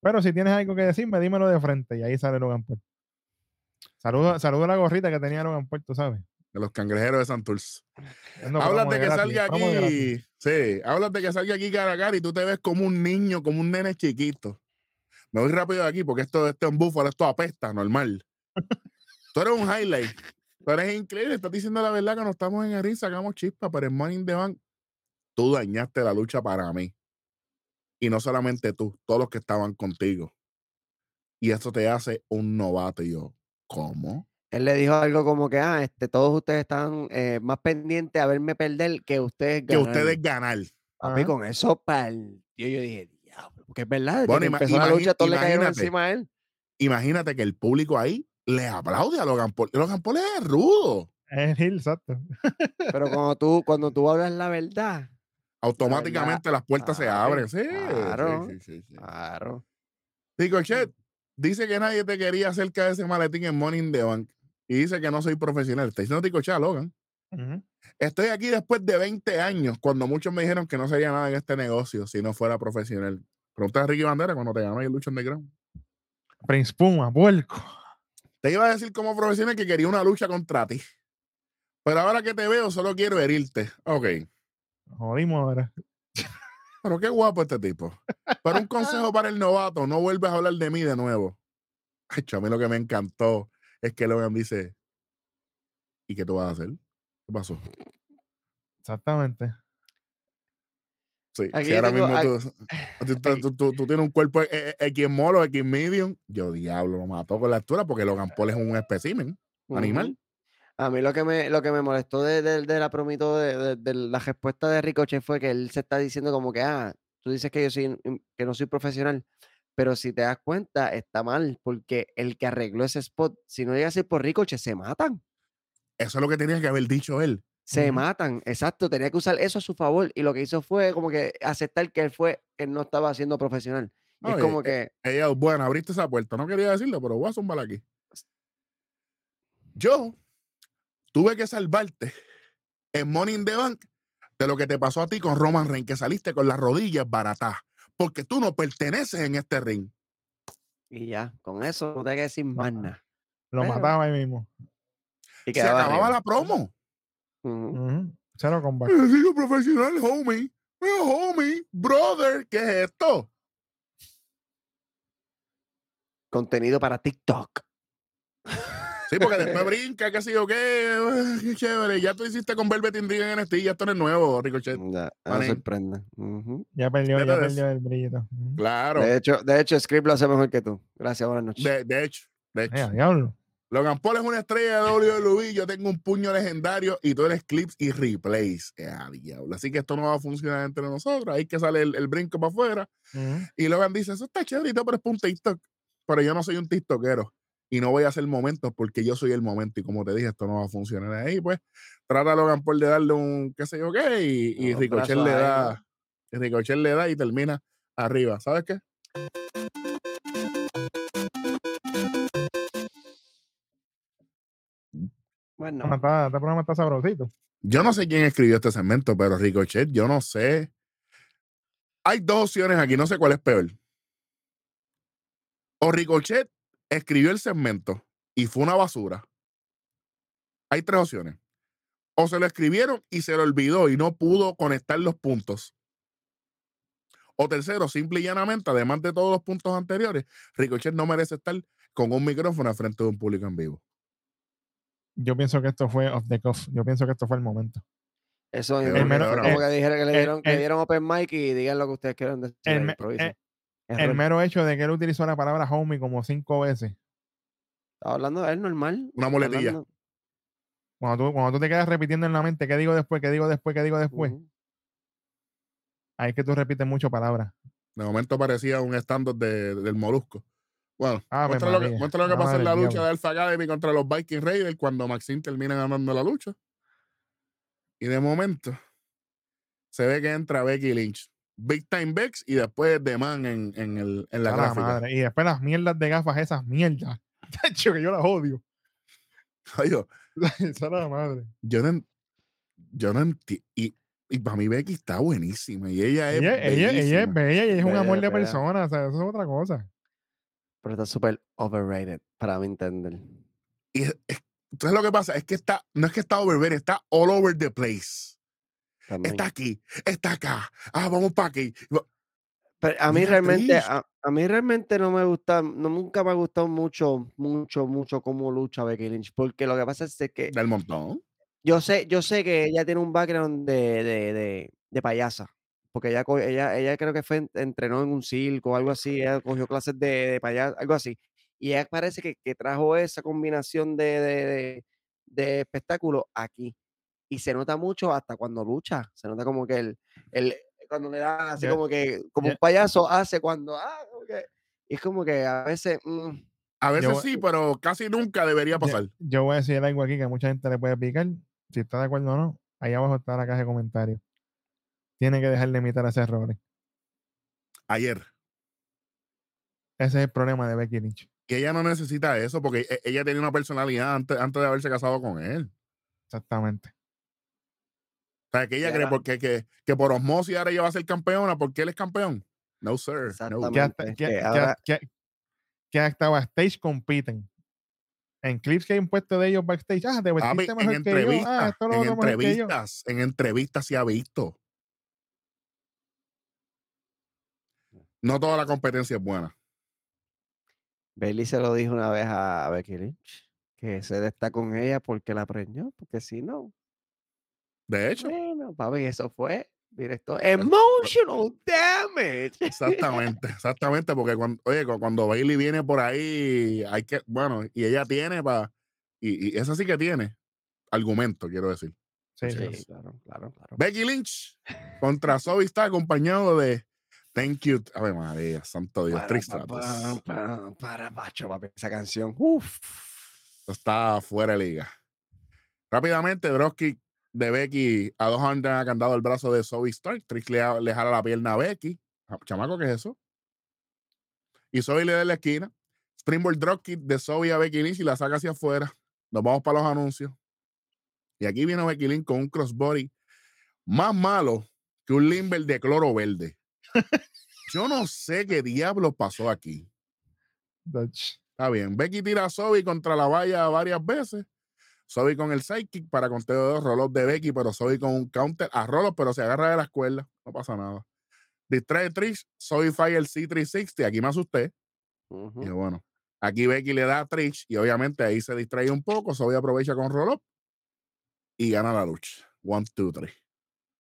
Pero si tienes algo que decirme, dímelo de frente. Y ahí sale Logan Paul. Saludo, saludo a la gorrita que tenía Logan Paul, tú sabes. De los cangrejeros de Santurce. Promo de que salga aquí. Sí, hablas de que salga aquí cara a cara y tú te ves como un niño, como un nene chiquito. Me voy rápido de aquí porque esto, esto en Búfalo, esto apesta, normal. tú eres un highlight. Tú eres increíble. Estás diciendo la verdad que no estamos en el sacamos chispa, pero en Money in the Bank, tú dañaste la lucha para mí. Y no solamente tú, todos los que estaban contigo. y esto te hace un novato. Y yo, ¿cómo? Él le dijo algo como que, ah, este, todos ustedes están eh, más pendientes a verme perder que ustedes Que ganar. ustedes ganar. Papi, Ajá. con eso partió. Yo dije, diablo, porque es verdad, Bueno, que ima- empezó la imagi- lucha, todos le cayeron imagínate. encima a él. Imagínate que el público ahí le aplaude a Logan Paul. Logan Paul es rudo. Es el heel, exacto. Pero cuando tú, cuando tú hablas la verdad, Automáticamente las puertas se abren. Sí, claro. sí, sí, sí. claro. Ricochet dice que nadie te quería acerca de ese maletín en Money in the Bank. Y dice que no soy profesional. Está diciendo Ricochet a Logan. Estoy aquí después de 20 años, cuando muchos me dijeron que no sería nada en este negocio si no fuera profesional. Pregunta a Ricky Bandera cuando te ahí el lucha underground. Prince Puma, puerco. Te iba a decir como profesional que quería una lucha contra ti. Pero ahora que te veo, solo quiero herirte. Ok. Jodimos ahora. Pero qué guapo este tipo. Pero un consejo para el novato, no vuelves a hablar de mí de nuevo. Ay, a mí lo que me encantó es que Logan dice, ¿y qué tú vas a hacer? ¿Qué pasó? Exactamente. Sí, Aquí si ahora tengo- mismo aquí- tú, tú- tú- tú- tú- tú tienes un cuerpo eh, eh, X molo, X medium, yo diablo, lo mató con la altura porque Logan Paul es un espécimen animal. A mí lo que me, lo que me molestó de, de- de la promito de, de- la respuesta de Ricochet fue que él se está diciendo como que, ah, tú dices que yo soy, que no soy profesional, pero si te das cuenta, está mal, porque el que arregló ese spot, si no llega a ser por Ricochet, se matan. Eso es lo que tenía que haber dicho él. Se matan, exacto, tenía que usar eso a su favor y lo que hizo fue como que aceptar que él fue, que él no estaba siendo profesional. Y es como eh, que, Ella, bueno, abriste esa puerta. No quería decirlo, pero voy a zumbar aquí. Yo tuve que salvarte en Money in the Bank de lo que te pasó a ti con Roman Reigns, que saliste con las rodillas baratas, porque tú no perteneces en este ring. y ya, con eso no te hay que decir más nada. Lo Pero- mataba ahí mismo. Y Se acababa arriba. la promo. Ujú. Ujú. Cero comeback. Sigo profesional, homie. Pero, homie, brother, ¿qué es esto? Contenido para TikTok. Sí, porque después brinca, qué sé yo qué, qué chévere. Ya tú hiciste con Velvet in Ring en NXT, ya esto no es nuevo, Ricochet. Ya, no sorprende. Ya perdió, ya perdió el brillito. Ujú. Claro. De hecho, de hecho, Script lo hace mejor que tú. Gracias, buenas noches. De, de hecho, de hecho. diablo. Logan Paul es una estrella de WWE. Yo tengo un puño legendario y tú eres clips y replays. Eh, a diablo. Así que esto no va a funcionar entre nosotros. Ahí que sale el, el brinco para afuera. Y Logan dice: Eso está chévere, pero es para un TikTok. Pero yo no soy un TikTokero. Y no voy a hacer momentos porque yo soy el momento. Y como te dije, esto no va a funcionar ahí. Pues trata a Logan Paul de darle un qué sé yo qué. Y, y Ricochet le da. y Ricochet le da y termina arriba. ¿Sabes qué? Bueno, Bueno, está- este programa está sabrosito. Yo no sé quién escribió este segmento, pero Ricochet, yo no sé. Hay dos opciones aquí, no sé cuál es peor. O Ricochet escribió el segmento y fue una basura. Hay tres opciones. O se lo escribieron y se lo olvidó y no pudo conectar los puntos. O tercero, simple y llanamente, además de todos los puntos anteriores, Ricochet no merece estar con un micrófono al frente de un público en vivo. Yo pienso que esto fue off the cuff. Yo pienso que esto fue el momento. eso el- como que dijeron que le el- dieron, que dieron open mic y digan lo que ustedes quieran decir. El El mero hecho de que él utilizó la palabra homie como cinco veces. Estaba hablando de él normal. Una muletilla. hablando- Cuando tú, cuando tú te quedas repitiendo en la mente qué digo después, qué digo después, qué digo después, Ujú. ahí es que tú repites mucho palabras. De momento parecía un stand-up de- del Molusco. Bueno, Ave muestra lo, que, María, muestra lo que pasa en la lucha diablo. de Alpha Academy contra los Viking Raiders cuando Maxine termina ganando la lucha. Y de momento se ve que entra Becky Lynch. Big Time Bex y después The Man en, en, el, en la A la gráfica. madre. Y después las mierdas de gafas, esas mierdas. Tacho, que yo las odio. Oye, Esa es la madre. yo no, yo no entiendo. Y, y para mí Becky está buenísima. Y ella es Ella, ella, ella es bella y ella es un Bella, amor de bella. persona. O sea, eso es otra cosa. Pero está súper overrated, para mi entender. Y es- es- entonces lo que pasa es que está, no es que está over, está all over the place. También. Está aquí, está acá. Ah, vamos para aquí. Pero a mí realmente, a, a mí realmente no me gusta, no, nunca me ha gustado mucho, mucho, mucho cómo lucha Becky Lynch, porque lo que pasa es que Del montón. yo sé, yo sé que ella tiene un background de, de, de, de payasa, porque ella, ella, ella creo que fue, en- entrenó en un circo o algo así, ella cogió clases de, de payasa, algo así. Y ella parece que, que trajo esa combinación de, de, de- de espectáculo aquí. Y se nota mucho hasta cuando lucha. Se nota como que el, el cuando le da así como que, como un payaso hace cuando, ah, como que- y es como que a veces, mm, A veces Yo- sí, pero casi nunca debería pasar. Yo voy a decir algo aquí que a mucha gente le puede picar. Si está de acuerdo o no, ahí abajo está la caja de comentarios. Tiene que dejar de imitar a ese errores. Ayer. Ese es el problema de Becky Lynch. Que ella no necesita eso porque e- ella tenía una personalidad antes, antes de haberse casado con él. Exactamente. O sea, que ella cree porque, que, que por osmosis ahora ella va a ser campeona porque él es campeón. No, sir. No. Exactamente. Que hasta, que que, que- ahora- que- que hasta backstage compiten. En clips que hay un puesto de ellos backstage. Ah, te vestiste en mejor que yo. entrevistas, Ah, esto lo en entrevistas, en entrevistas se ha visto. No toda la competencia es buena. Bailey se lo dijo una vez a Becky Lynch, que se está con ella porque la preñó, porque si no, De hecho, bueno, papi, eso fue directo. Emotional damage. exactamente, exactamente, porque cuando, oye, cu- cuando Bailey viene por ahí, hay que, bueno, y ella tiene para, y, y esa sí que tiene argumento, quiero decir. Sí, Sí, claro, claro, claro. Becky Lynch contra Zoe está acompañado de Thank You. A ver, María, santo Dios, Para, Trish pa, Stratus. pa, pa, para, pacho, papi, esa canción. Uf. Está fuera de liga. Rápidamente, Broski de Becky a dos andan han dado el brazo de Zoe Stark. Trish le, ha- le jala la pierna a Becky. Ah, Chamaco, ¿qué es eso? Y Zoe le da en la esquina. Springboard Dropkick de Zoe a Becky Lynch y la saca hacia afuera. Nos vamos para los anuncios. Y aquí viene Becky Lynch con un crossbody más malo que un limber de cloro verde. Yo no sé qué diablo pasó aquí. Está bien. Becky tira a Zoe contra la valla varias veces. Zoe con el sidekick para conteo de dos roll de Becky, pero Zoe con un counter a roll pero se agarra de la escuela. No pasa nada. Distrae Trish, Zoe el C360. Aquí me asusté. Y bueno, aquí Becky le da a Trish y obviamente ahí se distrae un poco. Zoe aprovecha con roll up y gana la lucha. One, two, three.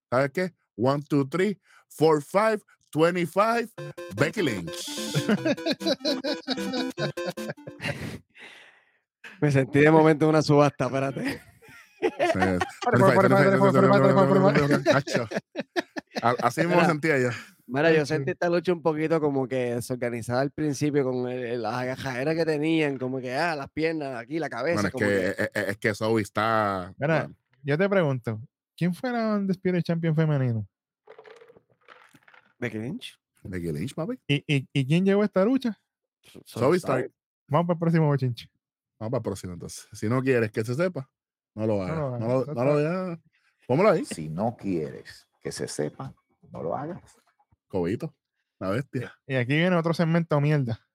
¿Sabes qué? One, two, three, four, five, 25, Becky Lynch. Me sentí de momento en una subasta, espérate. Eh, Así mismo sentía yo. Mira, yo sentí esta lucha un poquito como que desorganizada al principio con el- el- las agajaderas que tenían, como que, ah, las piernas aquí, la cabeza. Bueno, es como que, que- es, que Zoe está. Mira, bueno, yo te pregunto, ¿quién fuera un Spirit Champion femenino? Becky Lynch. Becky Lynch, papi. ¿Y, y, y quién llevó esta lucha? Zoe Stark. Vamos para el próximo bochinche. Vamos para el próximo entonces. Si no quieres que se sepa, no lo hagas. lo No no lo hagas. Póngalo ahí. Si no quieres que se sepa, no lo hagas. Cobito. La bestia. Y aquí viene otro segmento mierda.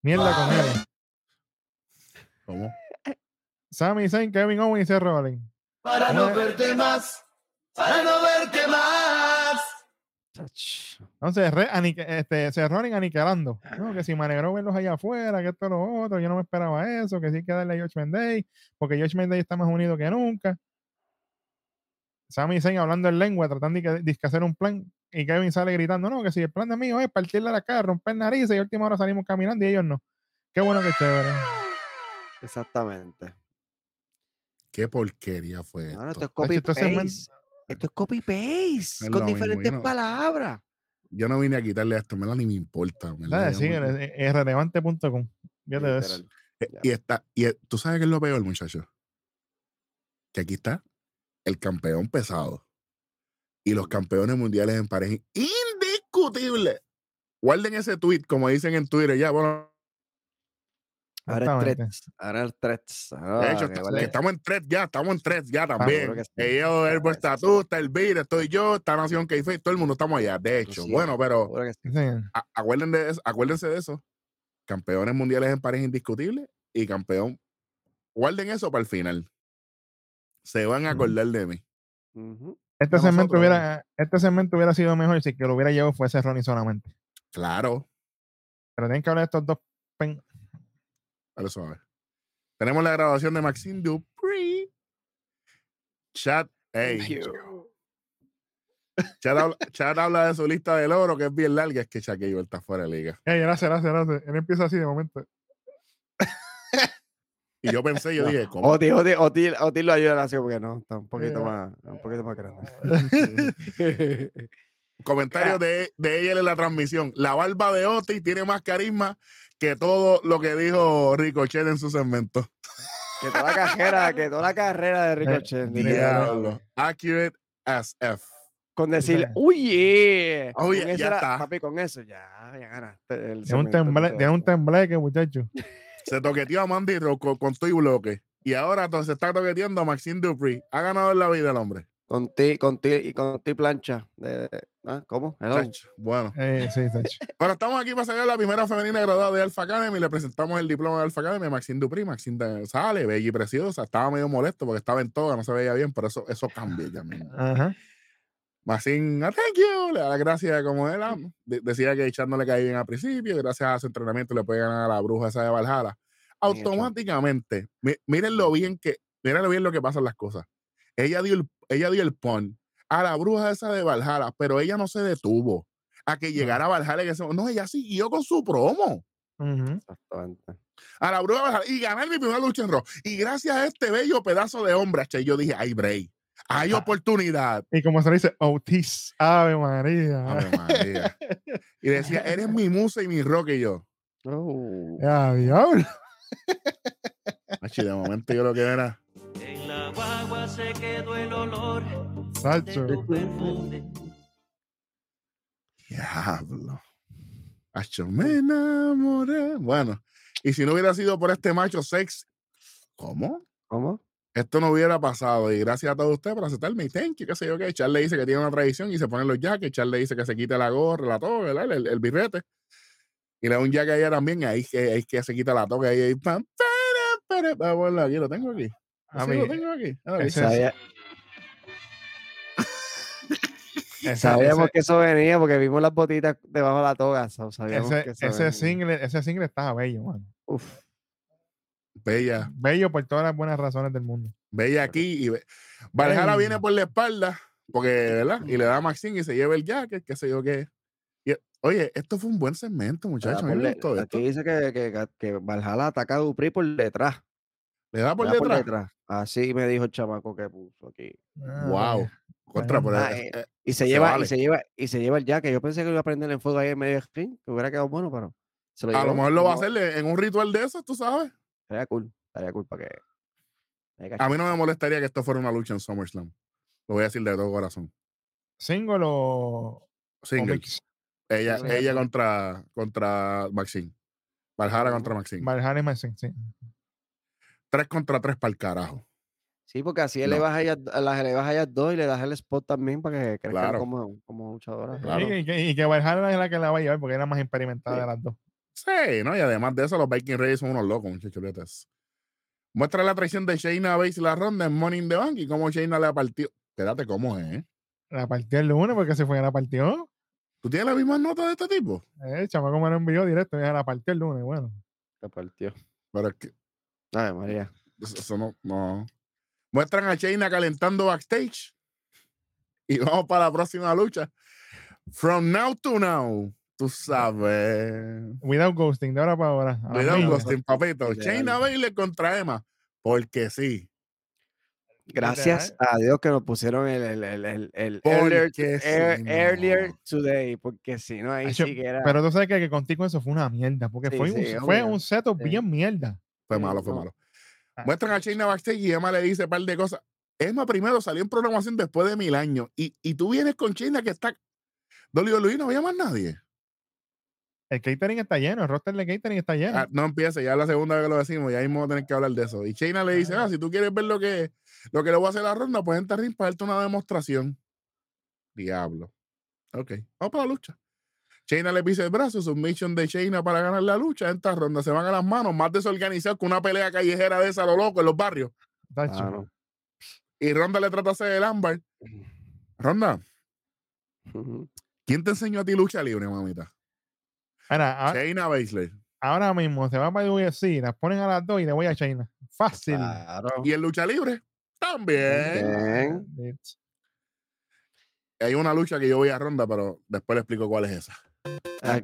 Mierda con él. ¿Cómo? Sami Zayn, Kevin Owens y Seth Rollins. Para no verte más, para no verte más. Entonces, re- anique- este, aniquilando. No, que si me alegró verlos allá afuera, que esto lo otro, yo no me esperaba eso, que sí hay que darle a George Day, porque George Day está más unido que nunca. Sami Zayn hablando en lengua, tratando de, de hacer un plan, y Kevin sale gritando, no, que si el plan de mío es partirle la cara, romper narices, y a última hora salimos caminando y ellos no. Qué bueno que chévere. Exactamente. Qué porquería fue Ahora esto. esto es copy esto es copy paste. Es Con mismo, diferentes yo no- palabras. Yo no vine a quitarle esto, me ni me importa. sí, es, es relevante.com. Fíjate eso. Ya. Y está, y tú sabes qué es lo peor, muchachos. Que aquí está el campeón pesado. Y los campeones mundiales en pareja indiscutible. Guarden ese tweet, como dicen en Twitter. Ya, bueno, Ahora es threats. Ahora es threats. de Ah, hecho, que está- vale- que estamos en tres ya, estamos en tres ya seguro también. que sí. Ellos, el está tú, está estoy yo, está Nación k todo el mundo estamos allá. De hecho, Sí, bueno, pero sí. Acuérdense de eso, acuérdense de eso. Campeones mundiales en pareja indiscutible y campeón. Guarden eso para el final. Se van a acordar de mí. Este segmento, hubiera, este segmento hubiera sido mejor si que lo hubiera llevado fuese Ronnie solamente. Claro, Pero tienen que hablar de estos dos. Suave. Tenemos la grabación de Maxine Dupree. Chat, hey, Chat habla, Chat habla de su lista del oro, que es bien larga. Es que Shaquille está fuera de liga. Ey, gracias, gracias, gracias. Él empieza así de momento. Y yo pensé, yo dije, ¿cómo? Oti, Oti, Oti, Oti lo ayuda a nació porque no, está un poquito más, un poquito más grande. Comentario de, de ella en la transmisión. La barba de Otis tiene más carisma que todo lo que dijo Ricochet en su segmento. que toda la carrera, que toda la carrera de Ricochet. Diablo. Accurate as F. Con decir, uy, yeah. Oh, Con yeah, ya era- está. Papi, con eso ya, ya ganaste. el De un, temble, de un tembleque, muchacho. Se toqueteó a Mandy con, con tu y bloque. Y ahora entonces se está toqueteando a Maxine Dupree. Ha ganado en la vida el hombre. Con ti, con ti y con ti plancha. De, de- ¿ah? ¿Cómo? Bueno. Eh, sí, tacho. Bueno, estamos aquí para sacar la primera femenina graduada de Alpha Academy. Le presentamos el diploma de Alpha Academy a Maxine Dupree. Maxine de- sale, bella y preciosa. Estaba medio molesto porque estaba en toga, no se veía bien, pero eso, eso cambia ya mismo. Ajá. Maxine, ah, thank you, le da las gracias como él. ah, de- decía que Chad no le caía bien al principio, gracias a su entrenamiento le puede ganar a la bruja esa de Valhalla. Automáticamente, mi- miren lo bien que, miren lo bien lo que pasan las cosas. Ella dio el, ella dio el pon a la bruja esa de Valhalla, pero ella no se detuvo a que llegara a Valhalla. y que se- no, ella siguió con su promo. Exactamente. a la bruja de Valhalla y ganar mi primera lucha en Raw. Y gracias a este bello pedazo de hombre, che, yo dije, ay, Bray, hay Ah. oportunidad. Y como se le dice, Otis, Ave María. Ave María. Y decía, eres mi musa y mi rock y yo. Oh. Ya, diablo. De momento yo lo que era. En la guagua se quedó el olor Sacho. Diablo. Acho, me enamoré. Bueno, y si no hubiera sido por este macho sex, ¿cómo? ¿Cómo? Esto no hubiera pasado. Y gracias a todos ustedes por aceptarme. Y thank you, qué sé yo qué. Charles dice que tiene una tradición y se ponen los jackets. Charles dice que se quita la gorra, la toga, ¿verdad? El, el, el birrete. Y le da un jacket a ella también. Ahí que, ahí que se quita la toga. Ahí, ahí, pam, para, para. Verlo aquí, lo tengo aquí. A Sí, mí, lo tengo aquí. Sabíamos ese- que eso venía porque vimos las botitas debajo de la toga. so, sabíamos ese, que eso ese venía. single, ese single estaba bello, mano. Uf. Bella. Bello por todas las buenas razones del mundo. Veía aquí y ve- Valhalla viene por la espalda, porque, ¿verdad? Y le da a Maxine y se lleva el jacket, qué sé yo qué. Y, oye, esto fue un buen segmento, muchachos. Me gustó esto. Aquí dice que, que, que Valhalla ataca a Dupri por detrás. Le da por le da detrás. Así me dijo el chamaco que puso aquí. Ah, Wow. Contra, Bueno. pero, Ah, eh, eh, eh, Y se, Se lleva, vale. y se lleva, y se lleva el jacket. Yo pensé que iba a prender en fuego ahí en medio del screen, que hubiera quedado bueno, pero se lo a lo mejor lo va a hacer en un ritual de esos, tú sabes. Estaría cool. Estaría cool para que. A mí no me molestaría que esto fuera una lucha en SummerSlam. Lo voy a decir de todo corazón. ¿Single o, Single. Ella, Single. ella contra, contra Maxine. Valhalla contra Maxine. Valhalla y Maxine, sí. Tres contra tres para el carajo. Sí, porque así él le No. baja a ellas, a las, le baja a ellas dos y le das el spot también para que crezcan Claro. como, como luchadoras. Claro. Y, y que, y que Valhalla es la que la va a llevar porque es la más experimentada Sí. de las dos. Sí, ¿no? Y además de eso, los Viking Raiders son unos locos, muchachos. Muestra la traición de Shayna Baszler la ronda en in the Bank y cómo Shayna le ha partido. Espérate, ¿cómo es? eh? La partió el lunes porque se fue a la partió. ¿Tú tienes las mismas notas de este tipo? Eh, chamaco me lo envió directo. Ya la partió el lunes. Bueno, Se partió. Pero es que Ay, María. eso, eso no, no. Muestran a Shayna calentando backstage. Y vamos para la próxima lucha. From now to now. Tú sabes. without ghosting, de ahora para ahora. a milla. Ghosting, papito. Shayna Baszler contra Emma. Porque sí. Gracias a Dios que nos pusieron el, el, el, el, earlier, sí, today, porque si no, ahí Acho, sí que era. Pero tú sabes que, que contigo eso fue una mierda, porque Sí, fue, sí, un, fue un setup Sí. bien mierda. Fue malo, fue no. malo. Ah. Muestran a Shayna backstage y Emma le dice un par de cosas. Emma primero salió en programación después de mil años. Y, y tú vienes con Shayna que está. WWE no había más nadie. El catering está lleno, el roster de catering está lleno. Ah, no empiece, ya es la segunda vez que lo decimos, ya mismo vamos a tener que hablar de eso. Y Shayna le dice, ah, si tú quieres ver lo que, lo que le voy a hacer a la ronda, pues entra al ring para darte una demostración. Diablo. Ok, vamos para la lucha. Shayna le pisa el brazo, submission de Shayna para ganar la lucha. Entra ronda, se van a las manos, más desorganizado que una pelea callejera de esa, a lo loco, en los barrios. Ah, no. Y Ronda le trata de hacer el ámbar. Ronda. ¿quién te enseñó a ti lucha libre, mamita? Mira, a- Shayna Baszler. ahora mismo se va para el UFC, las ponen a las dos y le voy a China. Fácil. Claro. Y en lucha libre, también. Bien. Hay una lucha que yo voy a Ronda, pero después le explico cuál es esa. Ah,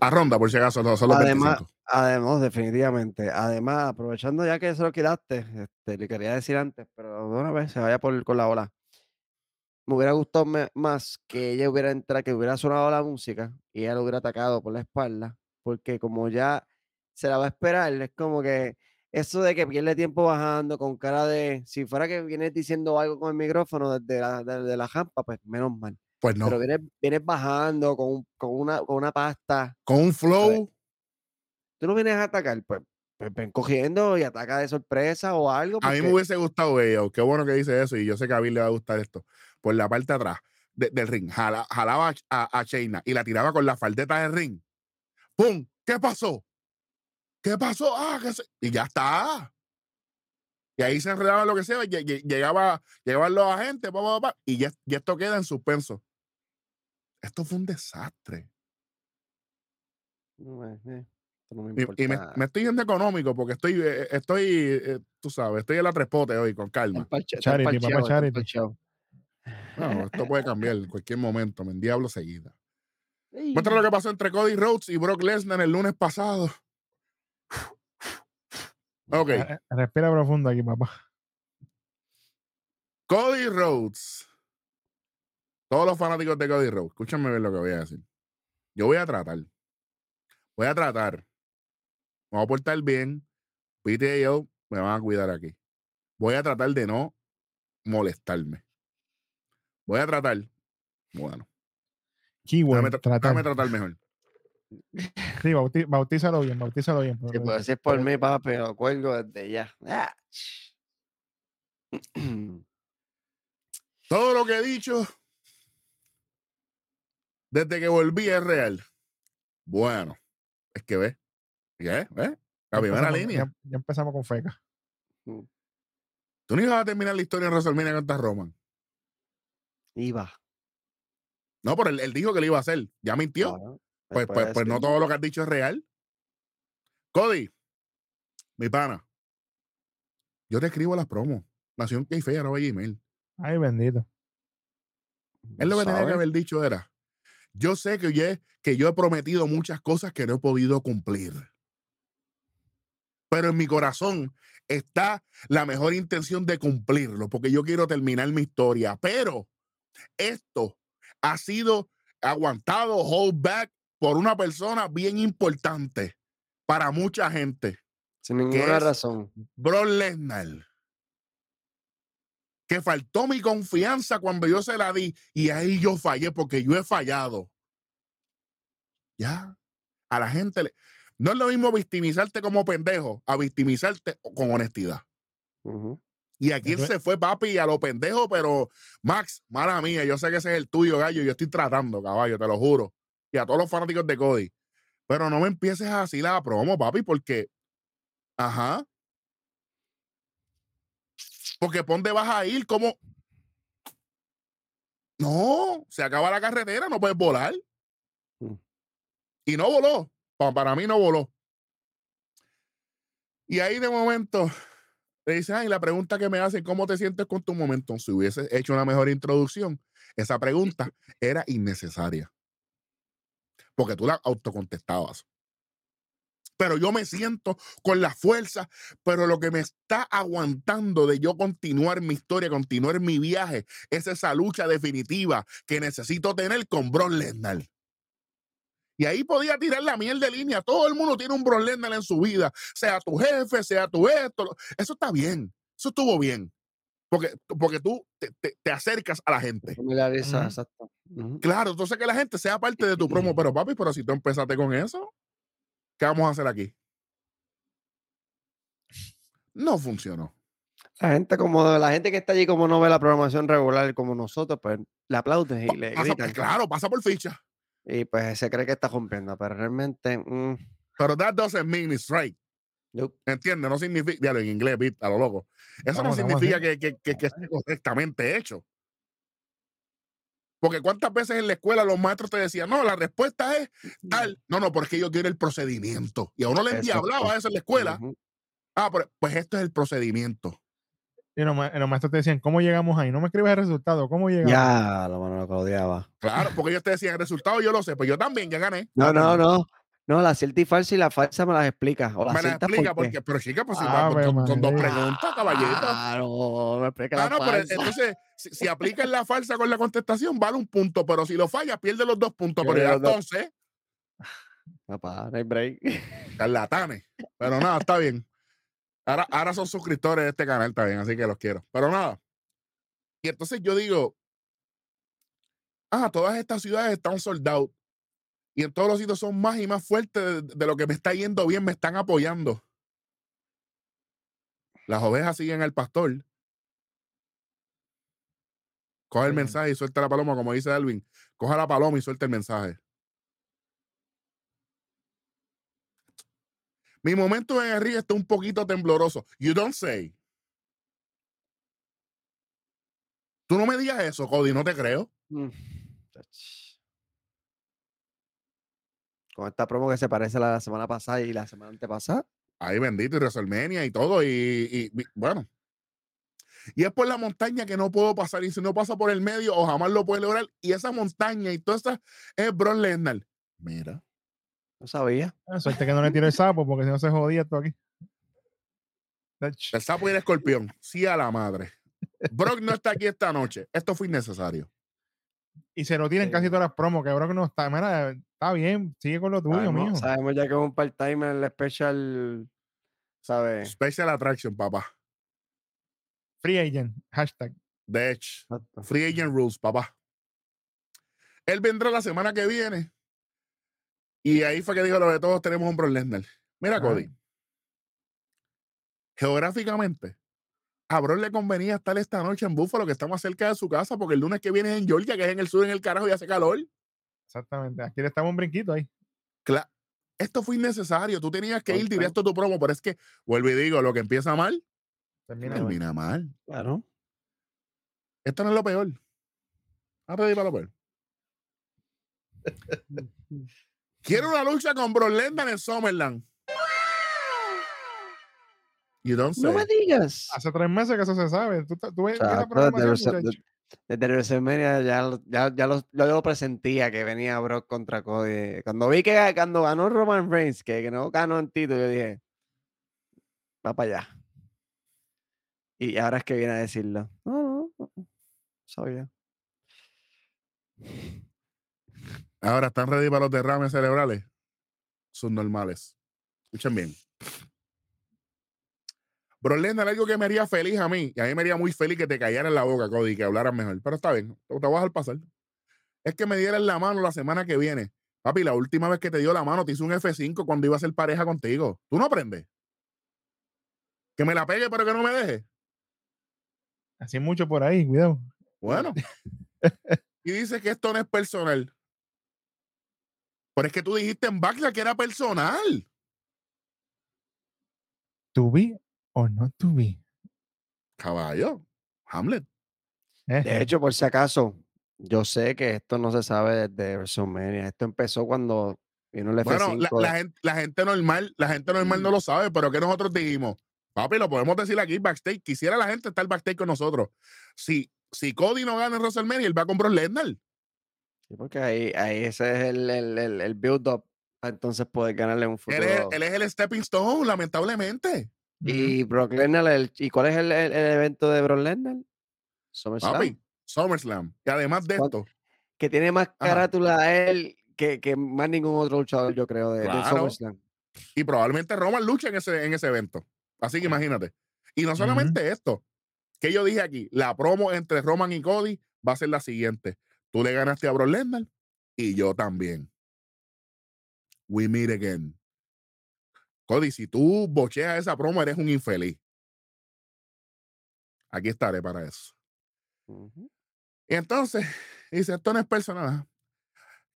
A ronda, por si acaso, no, son los Además, 25. además, definitivamente. Además, aprovechando ya que se lo quitaste, este, le quería decir antes, pero de una vez se vaya por, con la ola. Me hubiera gustado me- más que ella hubiera entrado, que hubiera sonado la música y ella lo hubiera atacado por la espalda, porque como ya se la va a esperar, es como que eso de que pierde tiempo bajando con cara de, si fuera que vienes diciendo algo con el micrófono desde la, desde la jampa, pues menos mal. Pues no. Pero vienes, vienes bajando con, un- con, una, con una pasta, Con un flow. tú no vienes a atacar, pues, pues ven cogiendo y ataca de sorpresa o algo. A mí me hubiese gustado ella. Qué bueno que dice eso. Y yo sé que a Bill le va a gustar esto. Por la parte de atrás de- del ring. jala- jalaba a, a, Shayna y la tiraba con la faldeta del ring. ¡Pum! ¿Qué pasó? ¿Qué pasó? Ah, que se- Y ya está. Y ahí se enredaba lo que sea. lle- lle- Llegaba, llegaban los agentes, pa, pa, pa, y, ya, y esto queda en suspenso. Esto fue un desastre. No, eh, eh, esto no me Y, y me, estoy yendo económico porque estoy, eh, estoy, eh, tú sabes, estoy en la trespote hoy con calma. Charity, papá, charity. No, esto puede cambiar en cualquier momento. Me diablo seguida. Muestra lo que pasó entre Cody Rhodes y Brock Lesnar el lunes pasado. Ok, Re- Respira profundo aquí, papá. Cody Rhodes. Todos los fanáticos de Cody Rhodes, escúchame ver lo que voy a decir. Yo voy a tratar. Voy a tratar. Me voy a portar bien. Pete y yo me van a cuidar aquí. Voy a tratar de no molestarme. Voy a tratar. Bueno, Keyword, déjame, tra- tratar. déjame tratar mejor. Sí, bauti- bautízalo bien, bautízalo bien. Sí, pero- pues es por mí, papi, lo cuelgo desde ya. Ah. Todo lo que he dicho desde que volví es real. Bueno, es que ve. ¿Qué? ¿Ve? La ya primera empezamos- línea. Ya, ya empezamos con feca. Tú no ibas a terminar la historia en WrestleMania contra Roman. Iba. No, pero él, él dijo que lo iba a hacer. Ya mintió. Pues, pues, pues no todo lo que has dicho es real. Cody, mi pana. Yo te escribo las promos. Nación que fea, no Gmail. Ay, bendito. Él lo que tenía que haber dicho era: Yo sé que yo, he, que yo he prometido muchas cosas que no he podido cumplir. Pero en mi corazón está la mejor intención de cumplirlo, porque yo quiero terminar mi historia. Pero esto ha sido aguantado, hold back, por una persona bien importante para mucha gente. Sin ninguna razón. Brock Lesnar. Que faltó mi confianza cuando yo se la di y ahí yo fallé porque yo he fallado. Ya. A la gente le... No es lo mismo victimizarte como pendejo a victimizarte con honestidad. Y aquí él se fue, papi, a lo pendejo, pero Max, mala mía, yo sé que ese es el tuyo, gallo. Yo estoy tratando, caballo, te lo juro. Y a todos los fanáticos de Cody. Pero no me empieces así la promo, papi, porque. Ajá. Porque ¿por dónde vas a ir? ¿Cómo? No, se acaba la carretera, no puedes volar. Mm. Y no voló. Pa- Para mí no voló. Y ahí de momento le dice, ay, la pregunta que me hacen, ¿cómo te sientes con tu momento? Si hubiese hecho una mejor introducción, esa pregunta era innecesaria. Porque tú la autocontestabas. Pero yo me siento con la fuerza, pero lo que me está aguantando de yo continuar mi historia, continuar mi viaje, es esa lucha definitiva que necesito tener con Brock Lesnar. Y ahí podía tirar la miel de línea. Todo el mundo tiene un Brock Lesnar en su vida, sea tu jefe, sea tu esto. Eso está bien. Eso estuvo bien. Porque, porque tú te, te- te acercas a la gente. Claro, entonces que la gente sea parte de tu promo. Pero papi, pero si tú empezaste con eso, ¿qué vamos a hacer aquí? No funcionó. La gente como la gente que está allí como no ve la programación regular como nosotros, pues le aplauden y Pa- le pasa- gritan. claro, pasa por ficha. Y pues se cree que está rompiendo, pero realmente mm, Pero that doesn't mean it's right. yo- ¿Entiendes? No significa, en inglés, a lo loco. Eso Vamos, no significa que, que, que, que esté correctamente hecho. Porque cuántas veces en la escuela los maestros te decían, no, la respuesta es tal. No, no, porque yo quiero el procedimiento. Y a uno le endiablaba eso en la escuela. Ah, pero- pues esto es el procedimiento. Y los, ma- los maestros te decían, ¿cómo llegamos ahí? No me escribes el resultado, ¿cómo llegamos? Ya, lo mano lo odiaba. Claro, porque ellos te decían el resultado, yo lo sé, pues yo también ya gané. No, no, no. No, la cierta y falsa y la falsa me las explica. O la Me la cierta explica porque, pero chica, pues si Ah, va- pero son, son dos preguntas, caballito. Ah, no, me explica la Ah, no, pero entonces, si, si aplicas la falsa con la contestación, vale un punto, pero si lo fallas, pierde los dos puntos. Pero ya entonces, Papá, no hay break. charlatanes. Pero nada, está bien. Ahora, ahora son suscriptores de este canal, está bien, así que los quiero. Pero nada. Y entonces yo digo, ah, todas estas ciudades están soldados. Y en todos los sitios son más y más fuertes de, de lo que me está yendo bien, me están apoyando. Las ovejas siguen al pastor. Coge el mensaje y suelta la paloma, como dice Alvin. Coja la paloma y suelta el mensaje. Mi momento en el río está un poquito tembloroso. You don't say. Tú no me digas eso, Cody, no te creo. Mm. Con esta promo que se parece a la semana pasada y la semana antepasada. Ahí bendito y WrestleMania y todo. Y, y- y, bueno. Y es por la montaña que no puedo pasar. Y si no pasa por el medio, o jamás lo puede lograr. Y esa montaña y toda esa es Bron Lesnar. Mira. No sabía. Ah, Suerte que no le tiro el sapo, porque si no se jodía esto aquí. El sapo y el escorpión. Sí a la madre. Brock no está aquí esta noche. Esto fue innecesario. Y se lo tiran Sí. casi todas las promos, que que no está. Mira, está bien, sigue con lo tuyo, sabemos, mijo. sabemos ya que es un part-time el special, ¿sabes? Special Attraction, papá. Free agent, hashtag. De hecho. Free Agent Rules, papá. Él vendrá la semana que viene. Y ahí fue que dijo lo de todos tenemos un Brock Lesnar. Mira, Ajá. Cody. Geográficamente, a Brock le convenía estar esta noche en Buffalo, que está más cerca de su casa, porque el lunes que viene es en Georgia, que es en el sur, en el carajo, y hace calor. Exactamente. Aquí le estamos un brinquito ahí. Cla- Esto fue innecesario. Tú tenías que ir directo a tu promo, pero es que, vuelvo y digo, lo que empieza mal, Termina mal. termina mal. Claro. Esto no es lo peor. Ahora di para lo peor. Quiero una lucha con Brock Lesnar en Summerland. You don't say. No me digas. Hace tres meses que eso se sabe. Tú, tú ves Chato, la programación, muchacho. Desde WrestleMania ya, ya, ya, lo, yo lo presentía que venía Brock contra Cody. Cuando vi que cuando ganó Roman Reigns, que, que no ganó en título, yo dije, va para allá. Y ahora es que viene a decirlo. No, no, no, sabía. Ahora están ready para los derrames cerebrales. Son normales. Escuchen bien. Brock Lesnar, algo que me haría feliz a mí, y a mí me haría muy feliz que te callaran en la boca, Cody, que hablaras mejor. Pero está bien, te, te voy a dejar pasar. Es que me dieran la mano la semana que viene. Papi, la última vez que te dio la mano te hizo un F5 cuando iba a ser pareja contigo. ¿Tú no aprendes? Que me la pegue, pero que no me deje. Así mucho por ahí, cuidado. Bueno. y dice que esto no es personal. Pero es que tú dijiste en Backlash que era personal. ¿To be o no to be? Caballo. Hamlet. Eh, De hecho, por si acaso, yo sé que esto no se sabe desde WrestleMania. Esto empezó cuando vino el F5. Bueno, la, gente, la gente normal, la gente normal no lo sabe, pero que nosotros dijimos, papi, lo podemos decir aquí backstage. Quisiera la gente estar backstage con nosotros. Si, si Cody no gana en WrestleMania, él va con Brock Lesnar. Sí, porque ahí, ahí ese es el, el, el, el build-up. Entonces poder ganarle un futuro. Él es, él es el stepping stone, lamentablemente. Y Brock Lesnar, el- ¿y cuál es el, el- el evento de Brock Lesnar? SummerSlam. Papi, SummerSlam. Y además de esto, Que tiene más carátula a él que, que más ningún otro luchador, yo creo, de, de Claro. SummerSlam. y probablemente Roman lucha en ese, en ese evento. Así que imagínate. Y no solamente esto, que yo dije aquí, la promo entre Roman y Cody va a ser la siguiente. Tú le ganaste a Brock Lesnar y yo también. We meet again. Cody, si tú bocheas esa promo, eres un infeliz. Aquí estaré para eso. Y entonces, dice, esto no es personal. ¿ah?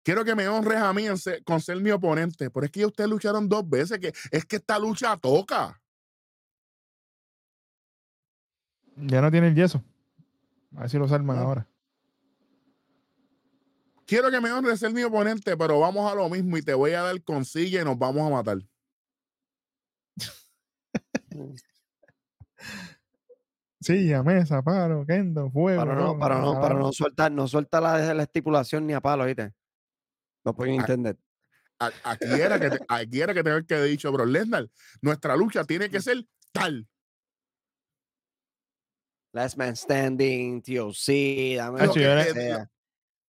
Quiero que me honres a mí en ser- con ser mi oponente. Pero es que ustedes lucharon dos veces, que es que esta lucha toca. Ya no tiene el yeso. A ver si lo salvan Ah. ahora. Quiero que me honres ser mi oponente, pero vamos a lo mismo y te voy a dar con silla y nos vamos a matar. Silla, mesa, paro, kendo, fuego. Para no, para no, para no soltar, no suelta la, la estipulación ni a palo, ¿viste? No pueden entender. a- aquí era que, te- aquí era que tenía que dicho, bro, Lesnar, nuestra lucha tiene que ser tal. Last Man Standing, TOC, dame lo sí, que sea.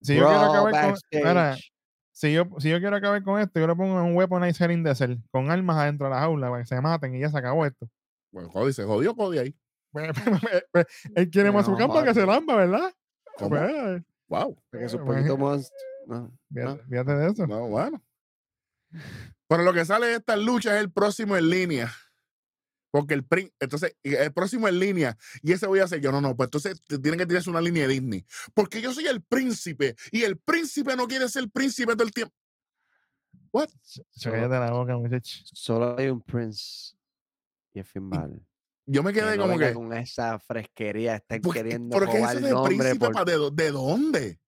Si yo quiero acabar con. mira, backstage. Si yo, si yo quiero acabar con esto, yo le pongo un weaponizer in the cell, con armas adentro de la jaula para que se maten y ya se acabó esto. Bueno, Cody se jodió Cody ahí. Pues, pues, Él quiere más su campo que se lamba, ¿verdad? ¿Cómo? Pues, Wow. Porque es un poquito más. No, fíjate, no. fíjate de eso. No, bueno. Pero lo que sale de estas luchas es el próximo en línea. Porque el prin- entonces, el próximo en línea, y ese voy a hacer yo. No, no, pues entonces tienen que tirarse una línea de Disney. Porque yo soy el príncipe, y el príncipe no quiere ser príncipe todo el tiempo. What? Ch- Cállate la boca, muchacho. Solo hay un Prince y es Finn. Yo me Que quedé no como que. con esa fresquería, están ¿Por qué, queriendo por qué robar ese el de nombre príncipe por- de, de dónde?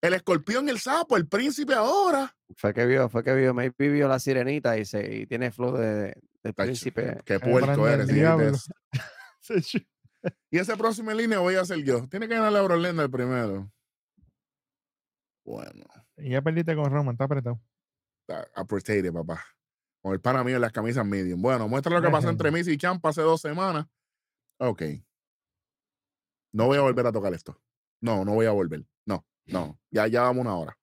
El escorpión, el sapo, el príncipe ahora. Fue que vio, fue que vio, maybe vio la sirenita y, se, y tiene flow de, del Tacho, príncipe. Qué prende puerco el eres. Sí. Y ese próximo en línea voy a ser yo. Tiene que ganarle a Brock Lesnar primero. Bueno. Y ya perdiste con Roman, está apretado. a- Appreciate, papá. Con el pana mío en las camisas medium. Bueno, muestra lo que pasó entre Miss y Champa hace dos semanas. Ok. No voy a volver a tocar esto. No, no voy a volver. No. Ya, ya vamos una hora.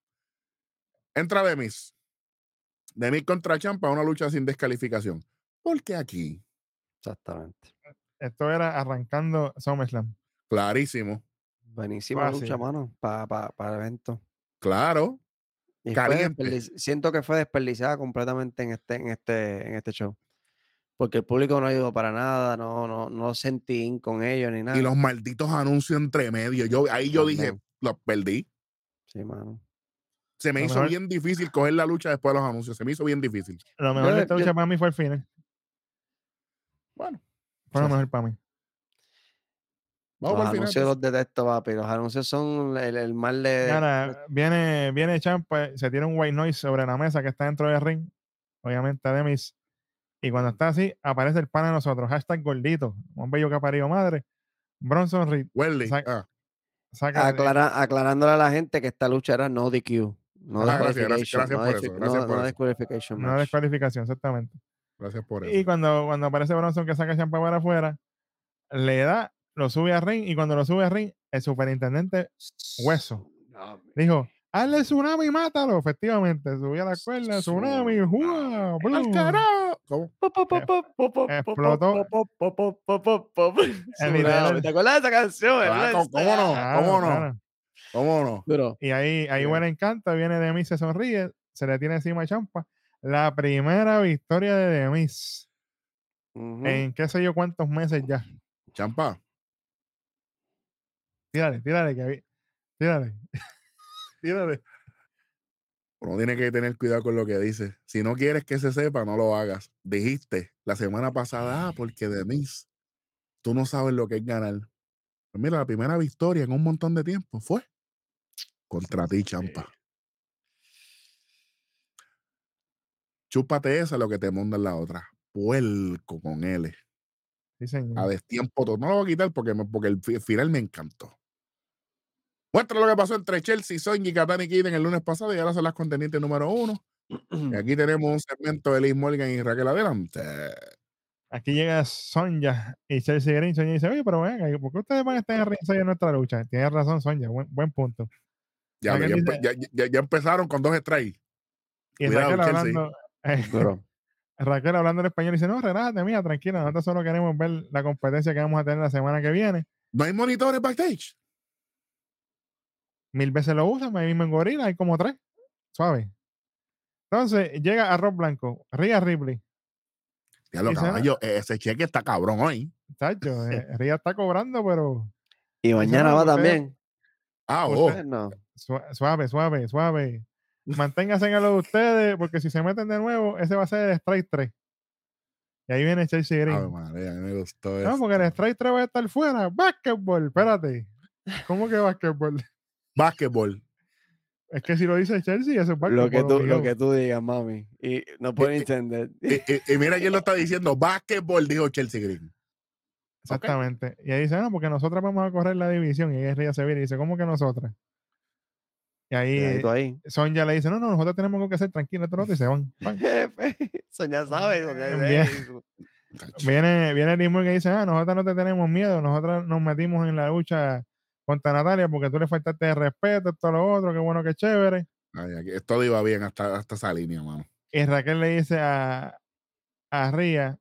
Entra Demis. Demis contra Champa, una lucha sin descalificación. ¿Por qué aquí? Exactamente. Esto era arrancando SummerSlam. Clarísimo. Buenísima Fácil. lucha, mano, para pa, para el evento. Claro. Y Caliente. siento que fue desperdiciada completamente en este, en este, en este show. Porque el público no ayudó para nada, no, no, no sentí in con ellos ni nada. Y los malditos anuncios entre medio. Yo, ahí yo dije, los perdí. Sí, mano. Se me Lo hizo mejor- bien difícil coger la lucha después de los anuncios. Se me hizo bien difícil. Lo mejor de esta yo- lucha para mí fue el final. Bueno, Fue lo mejor para mí. vamos los anuncios los detesto, papi. Los anuncios son el, el mal de. Ahora, viene, viene Champa, se tira un white noise sobre la mesa que está dentro del ring. Obviamente Demis. Y cuando está así, aparece el pan de nosotros. Hashtag gordito. Un bello que ha parido madre. Bronson Reed Welly. Saca- Ah. Aclara- aclarándole a la gente que esta lucha era no DQ. No Ah, no exactamente. gracias por eso. Y cuando, cuando aparece Bronson que saca Champa para afuera, le da, lo sube a ring. Y cuando lo sube a ring, el superintendente Hueso dijo: Hazle tsunami y mátalo. Efectivamente, subía a la cuerda, tsunami. ¡Al carajo! ¿Cómo? Explotó. ¿Te acuerdas de esa canción? Ah? ¿cómo- no? ¿Cómo no? ¿Cómo no? Y ahí, ahí huele encanta, viene Demis, se sonríe, se le tiene encima a Champa. La primera victoria de Demis en qué sé yo cuántos meses ya. Champa. Tírale, tírale, que vi- Tírale. tírale. Uno tiene que tener cuidado con lo que dice. Si no quieres que se sepa, no lo hagas. Dijiste la semana pasada, ah, porque de mis, tú no sabes lo que es ganar. Pues mira, la primera victoria en un montón de tiempo fue contra ti, Champa. Chúpate esa lo que te manda en la otra. Puerco con L. Sí, señor. A destiempo todo. No lo voy a quitar porque, me- porque el fi- final me encantó. Muestra lo que pasó entre Chelsea, Sonia y Katani Kiden el lunes pasado y ahora son las contendientes número uno. Y aquí tenemos un segmento de Liz Morgan y Raquel adelante. Aquí llega Sonja y Chelsea Green. Sonja dice, oye, pero venga, ¿por qué ustedes van a estar en ringside en nuestra lucha? Tienes razón, Sonja, buen, buen punto. Ya, ya, dice- ya- ya- ya empezaron con dos strikes. Y Cuidado, Raquel hablando, Duro. Raquel hablando en español dice, no, relájate, mía, tranquila, nosotros solo queremos ver la competencia que vamos a tener la semana que viene. No hay monitores backstage. Mil veces lo usan, ahí mismo en Gorila hay como tres. Suave. Entonces llega Arroz Blanco, Ria Ripley. Ya lo caballo, ese cheque está cabrón hoy. Tacho, eh, Ria está cobrando, pero Y mañana va también. Ah, oh. Ustedes no. Sua- Suave, suave, suave. Manténganse en lo de ustedes, porque si se meten de nuevo, ese va a ser el Strike 3. Y ahí viene Chelsea Green. Ave María, a mí me gustó no, porque el. Strike 3 va a estar fuera. Básquetbol, espérate. ¿Cómo que básquetbol? Básquetbol. Es que si lo dice Chelsea, eso es básquetbol. Lo que, tú, lo que tú digas, mami. Y no pueden eh, entender. Y, y- y mira quién lo está diciendo. Básquetbol, dijo Chelsea Green. Exactamente. Y ahí dice, no, porque nosotras vamos a correr la división. Y ahí Ria se viene y dice, ¿cómo que nosotras? Y ahí ahí. Sonja le dice, no, no, nosotros tenemos que hacer tranquilo, otro", y se van. Sonia sabe. Sonia. Viene, viene Limón que dice, ah, nosotros no te tenemos miedo, nosotros nos metimos en la lucha contra Natalia porque tú le faltaste de respeto, esto, lo otro, qué bueno, qué chévere. Ay, aquí- todo iba bien hasta, hasta esa línea, mano. Y Raquel le dice a, a Ría,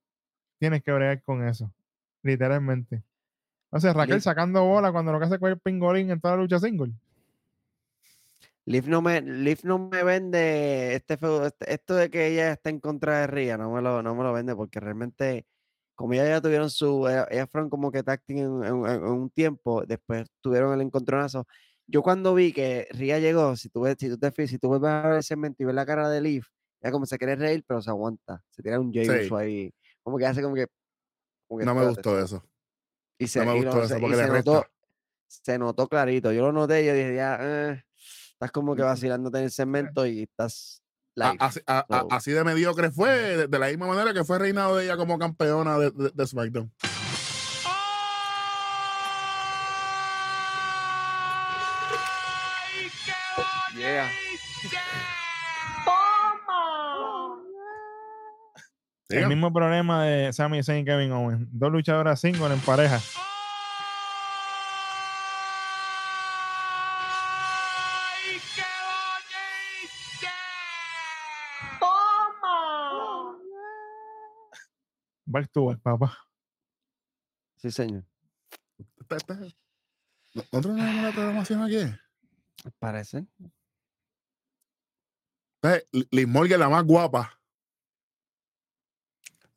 tienes que bregar con eso, literalmente. O sea, Raquel Liv- sacando bola cuando lo que hace fue el pingolín en toda la lucha single. Liv no me, Liv no me vende este, feudo- este- esto de que ella está en contra de Ria, no me lo, no me lo vende porque realmente, como ellas ya tuvieron su, ella- ellas fueron como que tacting en, en- en un tiempo, después tuvieron el encontronazo. Yo cuando vi que Ria llegó, si tú ves, si tú te fijas, si tú vuelves a ver el segmento y ves la cara de Liv, ella como se quiere reír, pero se aguanta, se tira un J Sí. ahí, como que hace como que, como que No me gustó eso. Y se, No me gustó no, eso se- porque le resta. notó, se notó clarito. Yo lo noté y yo dije, ya, eh, estás como que vacilándote en el segmento y estás Así, a- así de mediocre fue, de, de la misma manera que fue reinado de ella como campeona de, de- de SmackDown. ¡Ay, qué lo Yeah. El mismo problema de Sami Zayn y Kevin Owens. Dos luchadoras single en pareja. Back to back, papá. Sí, señor. ¿Nosotros no tenemos la programación aquí? Parece. Liz Morgan, la más guapa.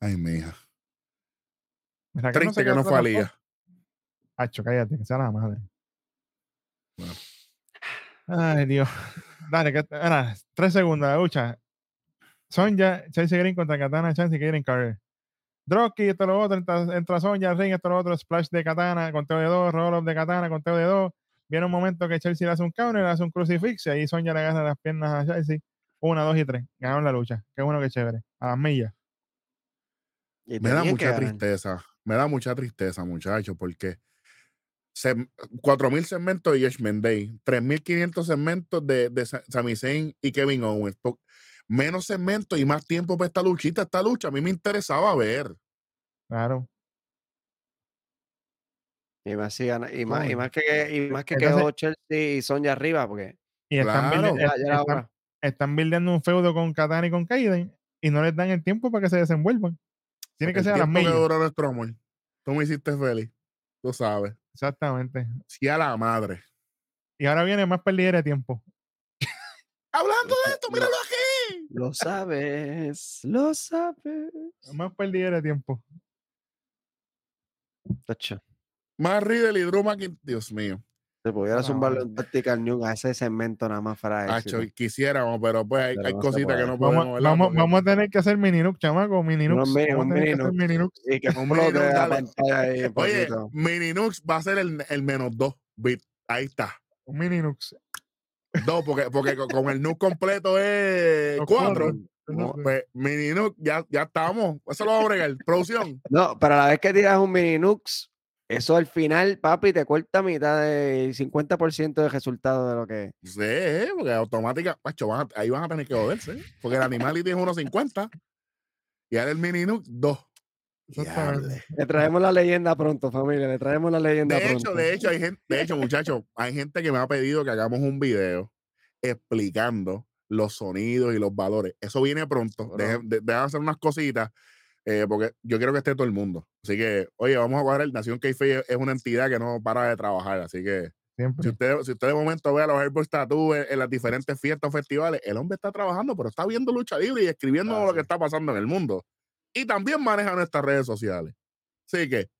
Ay, mi hija. Raquel Triste que no quedó fue a tampoco. Liga. Hacho, cállate, que sea la madre. Bueno. Ay, Dios. Dale, que, ahora, tres segundos, la lucha. Sonja, Chelsea Green contra Katana, Chance y Karen Carter. Drocky, esto lo otro, entra, entra Sonja, Ring, esto lo otro, Splash de Katana, conteo de dos, Roll up de Katana, conteo de dos. Viene un momento que Chelsea le hace un counter, le hace un crucifix y ahí Sonja le agarra las piernas a Chelsea. Una, dos y tres. Ganaron la lucha. Qué bueno, qué chévere. A las millas. Me da mucha tristeza. Me da mucha tristeza, muchachos, porque se- 4.000 segmentos de Judgment Day, 3.500 segmentos de, de Sa- Sami Zayn y Kevin Owens. Menos segmentos y más tiempo para esta luchita. Esta lucha a mí me interesaba ver. Claro. Y más, y más, y más que, y más que Entonces- quedó Chelsea y Sonia arriba, porque Y están, Claro. están- están buildando un feudo con Katana y con Kaiden y no les dan el tiempo para que se desenvuelvan. Tiene que El ser a las millas. duró nuestro amor. Tú me hiciste feliz. Tú sabes. Exactamente. Sí a la madre. Y ahora viene más pérdida de tiempo. Hablando de Lo- esto, lo- míralo aquí. Lo sabes, lo sabes. Más pérdida de tiempo. Tacho, Más Riddle y Drew McIntyre. Dios mío. Se pudiera zumbarle un Tactical News a ese segmento nada más para éxito. quisiéramos, pero pues hay, Pero hay no cositas que no podemos. Vamos, vamos, Porque- vamos a tener que hacer mini nuke, chamaco. Mini Unos nukes. mini- Vamos a un tener que mini hacer nuke. mini nukes. Y que Un explote la pantalla ahí Oye, poquito. Mini Nux va a ser el, el menos dos bit. Ahí está. Un mini Dos, porque, porque con- el Nux completo es cuatro. No, Pues Mini Nux, ya, ya estamos. Eso lo vamos a bregar. Producción. No, pero a la vez que tiras un mini nux, eso al final, papi, te corta mitad del 50% del resultado de lo que es. Sí, porque automática, macho, van a- ahí van a tener que joderse. Porque el Animality es 1.50 y ahora el Mini Nux 2. Le traemos la leyenda pronto, familia. Le traemos la leyenda De pronto. hecho, de hecho, hay gente, de hecho, muchachos, hay gente que me ha pedido que hagamos un video explicando los sonidos y los valores. Eso viene pronto. Bro. Dejen de, dejen hacer unas cositas. eh, porque yo quiero que esté todo el mundo. Así que, oye, vamos a cuadrar. Nación k es una entidad que no para de trabajar. Así que, si Siempre. usted, si usted de momento ve a los Airport Tattoo en, en las diferentes fiestas o festivales, el hombre está trabajando, pero está viendo lucha libre y escribiendo Ah, lo que está pasando en el mundo. Y también maneja nuestras redes sociales. Así que,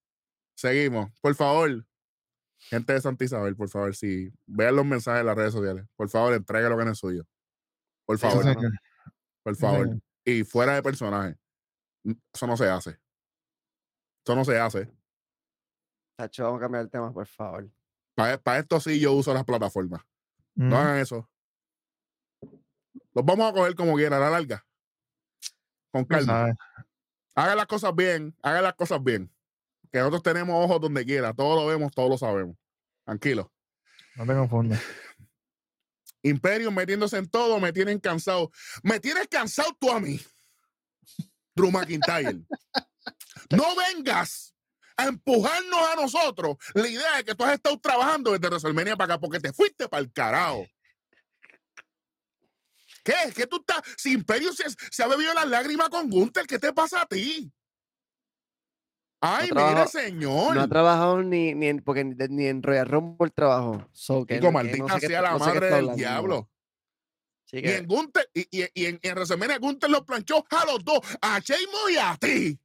seguimos. Por favor, gente de Santa Isabel, por favor, si vean los mensajes en las redes sociales, por favor, entregue lo que no es suyo. Por favor, Sí, no, señor. por favor. Y fuera de personaje. Eso no se hace. Eso no se hace. Tacho, vamos a cambiar el tema, por favor. Para esto sí yo uso las plataformas. No hagan eso. Los vamos a coger como quiera, a la larga. Con calma. Hagan las cosas bien, hagan las cosas bien. Que nosotros tenemos ojos donde quiera. Todo lo vemos, todo lo sabemos. Tranquilo. No te confundas. Imperium metiéndose en todo, me tienen cansado. Me tienes cansado tú a mí. Drew McIntyre. No vengas a empujarnos a nosotros la idea de que tú has estado trabajando desde WrestleMania para acá porque te fuiste para el carajo. ¿Qué? ¿Qué tú estás? Si Imperio se, se ha bebido las lágrimas con Gunther, ¿qué te pasa a ti? Ay, mire, trabaja- señor. No ha trabajado ni, ni en, porque ni, ni en Royal Rumble trabajó. So, que Chico, no- que maldita no sé sea la no madre del hablando. diablo. Sí Y que- en Gunther, y, y, y en, en WrestleMania Gunther los planchó a los dos, a Sheamus y a ti.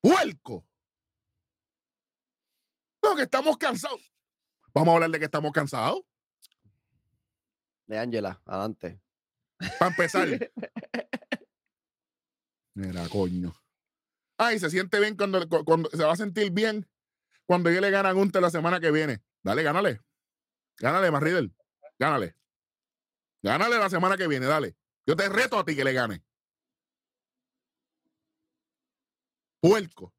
Puerco. No, que estamos cansados. Vamos a hablar de que estamos cansados. De Angela, adelante. Para empezar. Mira, coño. Ay, se siente bien cuando, cu- cuando se va a sentir bien cuando yo le gana a Gunther la semana que viene. Dale, gánale. Gánale, más Riddle. Gánale. Gánale la semana que viene, dale. Yo te reto a ti que le gane. Puerco.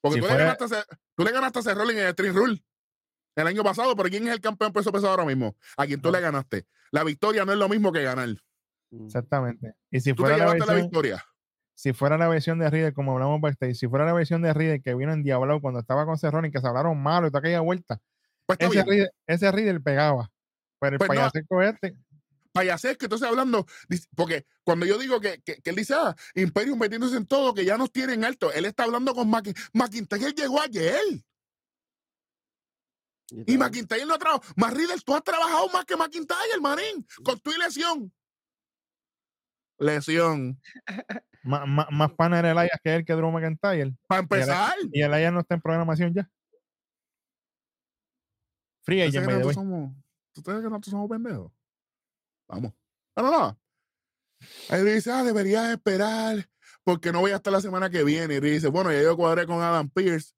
Porque Si tú, fuera- le ganaste tú le ganaste a ese Rollins en el Stream Rule el año pasado, pero ¿quién es el campeón peso pesado ahora mismo? A quien tú No. le ganaste. La victoria no es lo mismo que ganar. Mm. Exactamente. Y si Tú te fuera la versión, victoria. si fuera la versión de Riddle, como hablamos backstage, si fuera la versión de Riddle que vino en Diablo cuando estaba con Cerrone y que se hablaron malo y toda aquella vuelta, Pues ese. Riddle, ese Riddle pegaba. Pero el Pues no. payaseco este, payasés que tú estás hablando, porque cuando yo digo que, que, que él dice, ah, Imperium metiéndose en todo, que ya nos tienen alto, él está hablando con McIntyre. McIntyre llegó ayer y. McIntyre no ha trabajado. Más Riddle, tú has trabajado más que McIntyre, manín, con tu lesión. Lesión. más, más, más pana era Elias que él que Drew McIntyre. Para empezar. Y Elias no está en programación ya. Free ¿Ustedes agent, by que the somos, ¿Ustedes creen que nosotros somos pendejos? Vamos. No, no, no. Ahí dice, ah, deberías esperar porque no voy a estar la semana que viene. Y dice, bueno, ya yo cuadré con Adam Pierce.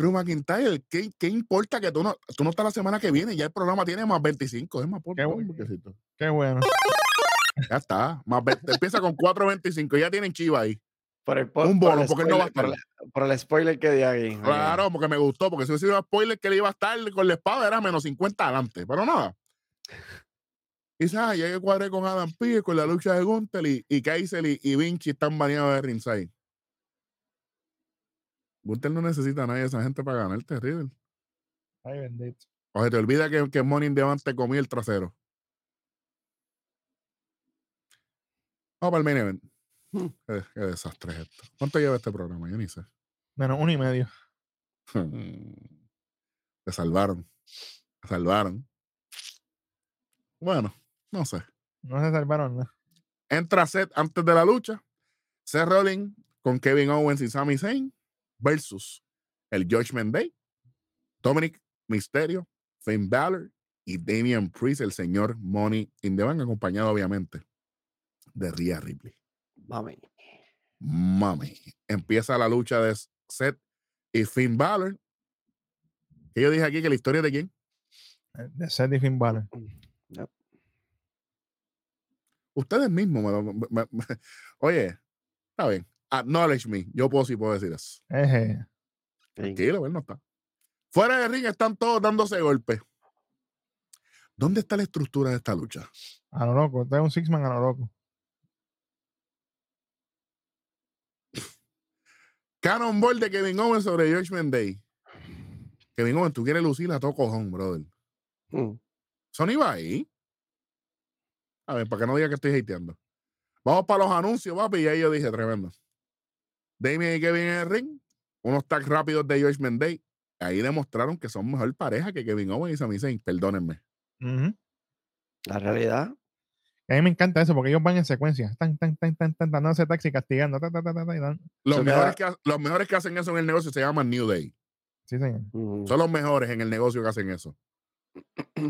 Drew McIntyre, ¿qué, qué importa que tú no, tú no estás la semana que viene? Ya el programa tiene más 25. Es más por Qué bueno. Qué bueno. Ya está. Más 20, empieza con 4.25. Ya tienen chiva ahí. Por el, po- Un por bono, el porque él no va a por estar. el- Por el spoiler que di aquí. ok. Claro, porque me gustó. Porque si hubiese sido un spoiler que le iba a estar con la espada, era menos 50 adelante. Pero nada. Y dice, ah, ya yo cuadré con Adam Pierce, con la lucha de Gunther y, y Kaiser y, y Vinci están baneados de ringside. Gunther no necesita a nadie de esa gente para ganar, terrible. Ay, bendito. O se te olvida que, que Money in the Bank te comía el trasero. Vamos para el main event. Hmm. Qué, qué desastre es esto. ¿Cuánto lleva este programa? Yo ni sé. Menos uno y medio. Te salvaron. Te salvaron. Bueno, no sé. No se salvaron nada. Entra Seth antes de la lucha. Seth Rollins con Kevin Owens y Sami Zayn versus el Judgment Day. Dominic Mysterio, Finn Balor y Damian Priest, el señor Money in the Bank, acompañado obviamente de Rhea Ripley. Mami. Mami. Empieza la lucha de Seth y Finn Balor. Que yo dije aquí que la historia de quién? Eh, De Seth y Finn Balor. Ustedes mismos me lo- me- me- me- Oye, está bien. Acknowledge me. Yo puedo sí puedo decir eso. Eje. Tranquilo, él no está. Fuera de ring están todos dándose golpes. ¿Dónde está la estructura de esta lucha? A lo loco. Este es un six man a lo loco. Cannonball de Kevin Owens sobre Judgment Day. Kevin Owens, tú quieres lucir a todo cojón, brother. Mm. Sony va ahí. A ver, para que no diga que estoy hateando. Vamos para los anuncios, papi. Y ahí yo dije, tremendo. Damien y Kevin en el ring. Unos tags rápidos de Judgment Day. Ahí demostraron que son mejor pareja que Kevin Owens y Sami Zayn. Perdónenme. La realidad. A mí me encanta eso porque ellos van en secuencia. Tan, tan, tan, tan, tan, tan, dándose taxi castigando. ta, ta, ta, ta, ta, y dan. Los mejores, que, los mejores que hacen eso en el negocio se llaman New Day. Sí, señor. Son los mejores en el negocio que hacen eso.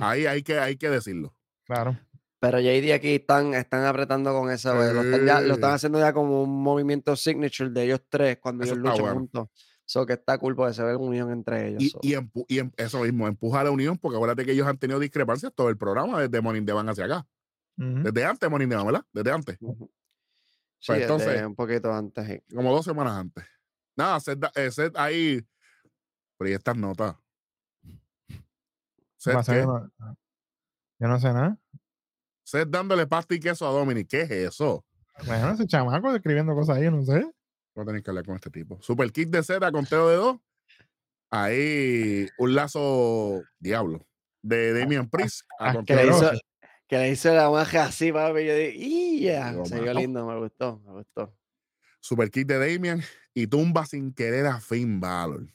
Ahí hay que, hay que decirlo. Claro. Pero JD aquí están, están apretando con eso. güey, Lo están, ya- lo están Sí. haciendo ya como un movimiento signature de ellos tres cuando Eso ellos luchan bueno. juntos. Eso que está cool porque se ve la unión entre ellos. Y, so. y, empu- y em- eso mismo, empuja a la unión, porque acuérdate que ellos han tenido discrepancias todo el programa desde Morning de Van hacia acá. Desde antes de Morning de Van, ¿verdad? Desde antes. Sí, pues desde entonces- un poquito antes. sí. como dos semanas antes. Nada, Seth, eh, Seth ahí. Pero y estas notas. Seth, ¿qué? Yo no sé nada. Seth dándole pasta y queso a Dominic. ¿Qué es eso? Bueno, ese chamaco escribiendo cosas ahí, no sé. No tenéis que hablar con este tipo. Super kick de Z, conteo de dos. Ahí un lazo diablo de Damian Priest a ah, conteo Que de le dos. hizo, que le hizo la magia así, papi. Yo dije, ¡y ya! Se vio lindo, me gustó, me gustó. Super kick de Damian y tumba sin querer a Finn Balor.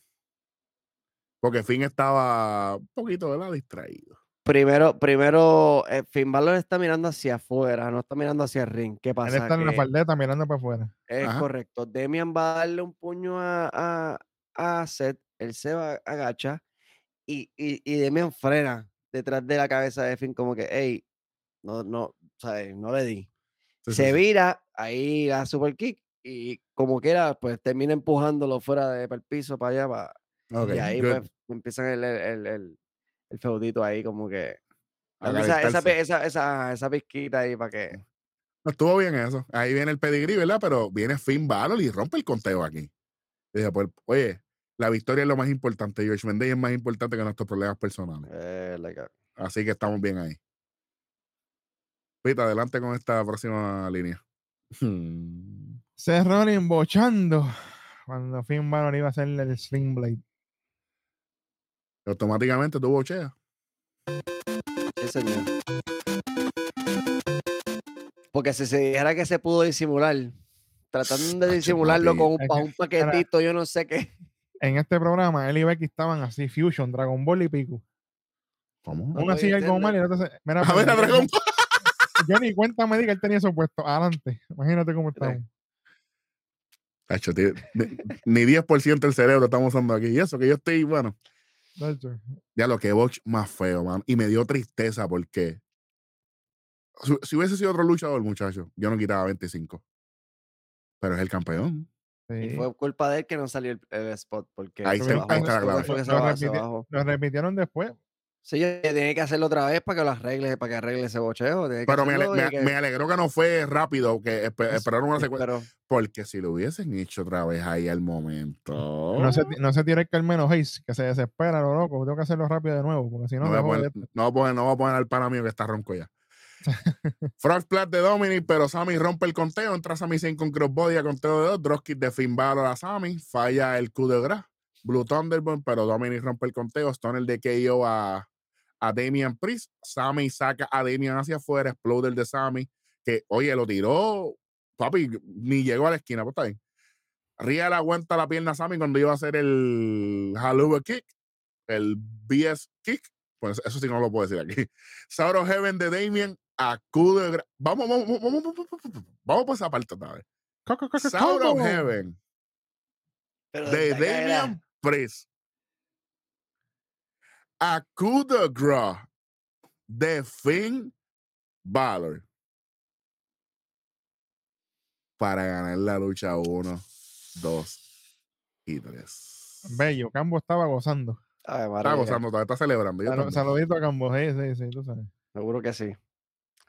Porque Finn estaba un poquito, ¿verdad? Distraído. Primero, primero, eh, Finn Balor está mirando hacia afuera, no está mirando hacia el ring. ¿Qué Él pasa? está en la faldeta mirando para afuera. es Ajá. correcto. Demian va a darle un puño a, a, a Seth, él se va, agacha y, y, y Demian frena detrás de la cabeza de Finn como que, hey, no, no, ¿sabes? No le di. Sí, se sí. vira, ahí la super kick y como quiera, pues termina empujándolo fuera de, para el piso, para allá, para, Ok, y ahí pues empiezan el, el, el, el, el feudito ahí como que... Esa, esa, esa, esa, esa pizquita ahí para que... No estuvo bien eso. Ahí viene el pedigrí, ¿verdad? Pero viene Finn Balor y rompe el conteo aquí. Y dije, pues, oye, la victoria es lo más importante. George Mendez es más importante que nuestros problemas personales. Eh, like a- Así que estamos bien ahí. Pita, adelante con esta próxima línea. Hmm. Seth Rollins bochando cuando Finn Balor iba a hacerle el Sling Blade. Automáticamente tuvo chea. sí, señor. Porque si se dijera que se pudo disimular, tratando de disimularlo con un, pa' un paquetito, yo no sé qué. En este programa, él y Becky estaban así, Fusion, Dragon Ball y Pico. ¿Cómo? No estoy hacía algo entendiendo. mal y se... Mira, A ver, a Dragon Yo ni cuenta me di que él tenía eso puesto. Adelante. Imagínate cómo estamos. Acho, tío, ni, ni 10% del cerebro estamos usando aquí. Y eso que yo estoy, bueno, Tacho. Ya lo que Botch más feo, man. Y me dio tristeza porque si, si hubiese sido otro luchador, muchacho, yo no quitaba 25. Pero es el campeón. Y fue culpa de él que no salió el, el spot, porque Ahí se está- bajó, ahí está la clave. Lo repitieron después. Sí, yo tiene que hacerlo otra vez para que lo arregle, para que arregle ese bocheo. que Pero me, ale- me- que- me alegró que no fue rápido, que espe- Es- esperaron una secuencia. pero Porque si lo hubiesen hecho otra vez ahí al momento. No se, no se tira el Carmelo Hayes, que se desespera, lo loco. Tengo que hacerlo rápido de nuevo, porque si no, No, voy a poner, no, voy a poner, no voy a poner al pana mío que está ronco ya. Frog de Dominic, pero Sammy rompe el conteo. Entra Sammy Zayn con crossbody a conteo de dos. Dropkick de Finn Balor a Sammy. Falla el coup de gras. Blue Thunderbolt, pero Dominic rompe el conteo. Stoner de KO a, a Damian Priest. Sammy saca a Damian hacia afuera. Exploder de Sammy. Que, oye, lo tiró. Papi, ni llegó a la esquina. Pues está bien. Ría le aguanta la pierna a Sammy cuando iba a hacer el Haluva Kick. El BS Kick. Pues eso sí no lo puedo decir aquí. Of Heaven de Damien acude. gra- Vamos, vamos, vamos, vamos, vamos, vamos, vamos por esa parte otra vez. ¿cómo? Heaven pero de Damian Priest. Acude Gra de Finn Balor. Para ganar la lucha 1, 2 y 3. Bello, Cambo estaba gozando. Ave Está gozando, todavía está celebrando. también. saludito a Cambo, sí, sí, sí, tú sabes. Seguro que sí.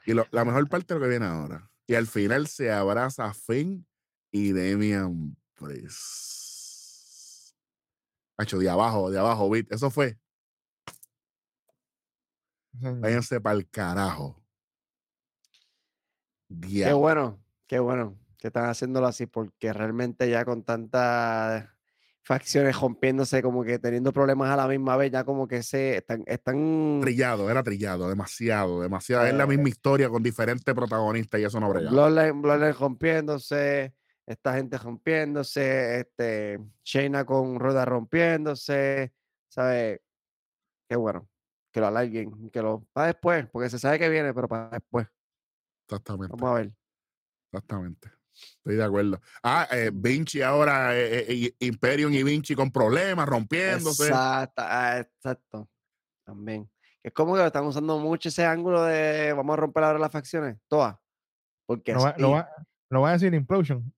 Y lo- la mejor parte es lo que viene ahora. Y al final se abraza Finn y Damian Priest. Hacho, de abajo, de abajo, beat. Eso fue. Váyanse para el carajo. Qué bueno, qué bueno que están haciéndolo así, porque realmente ya con tantas facciones rompiéndose, como que teniendo problemas a la misma vez, ya como que se están, están Trillado, era trillado, demasiado, demasiado. es la Eh, misma historia con diferentes protagonistas y eso no brega. Bloodline, Bloodline rompiéndose, esta gente rompiéndose, este, Shayna con Rueda rompiéndose, ¿sabes? Qué bueno, que lo alarguen, que lo para después, porque se sabe que viene, pero para después. Exactamente, Vamos a ver. exactamente. Estoy de acuerdo. Ah, eh, Vinci ahora, eh, eh, Imperium y Vinci con problemas, rompiéndose. Exacto, ah, exacto. También. Es como que están usando mucho ese ángulo de vamos a romper ahora las facciones, todas. Porque Lo va, lo, va, lo va a decir Implosion.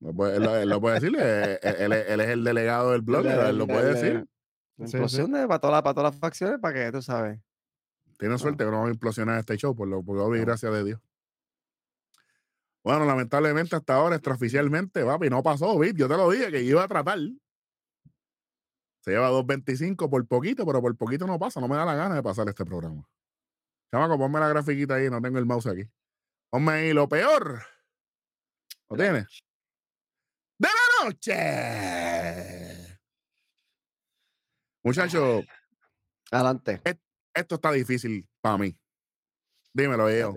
Lo puede- Él, lo- él lo puede decir, él, él es- él es el delegado del blog, él lo puede decir. La Sí, sí. implosión de para todas, las- para todas las facciones, para que tú sabes. Tiene suerte que no vamos a implosionar este show, por lo por No. gracias de Dios. Bueno, lamentablemente hasta ahora, extraoficialmente, papi, no pasó, Vic. Yo te lo dije que iba a tratar. Se lleva 2.25 por poquito, pero por poquito no pasa. No me da la gana de pasar este programa. Chamaco, ponme la grafiquita ahí, no tengo el mouse aquí. Ponme ahí lo peor. ¿Lo tienes? ¡De la noche! Muchachos, Adelante. esto está difícil para mí. Dímelo, yo.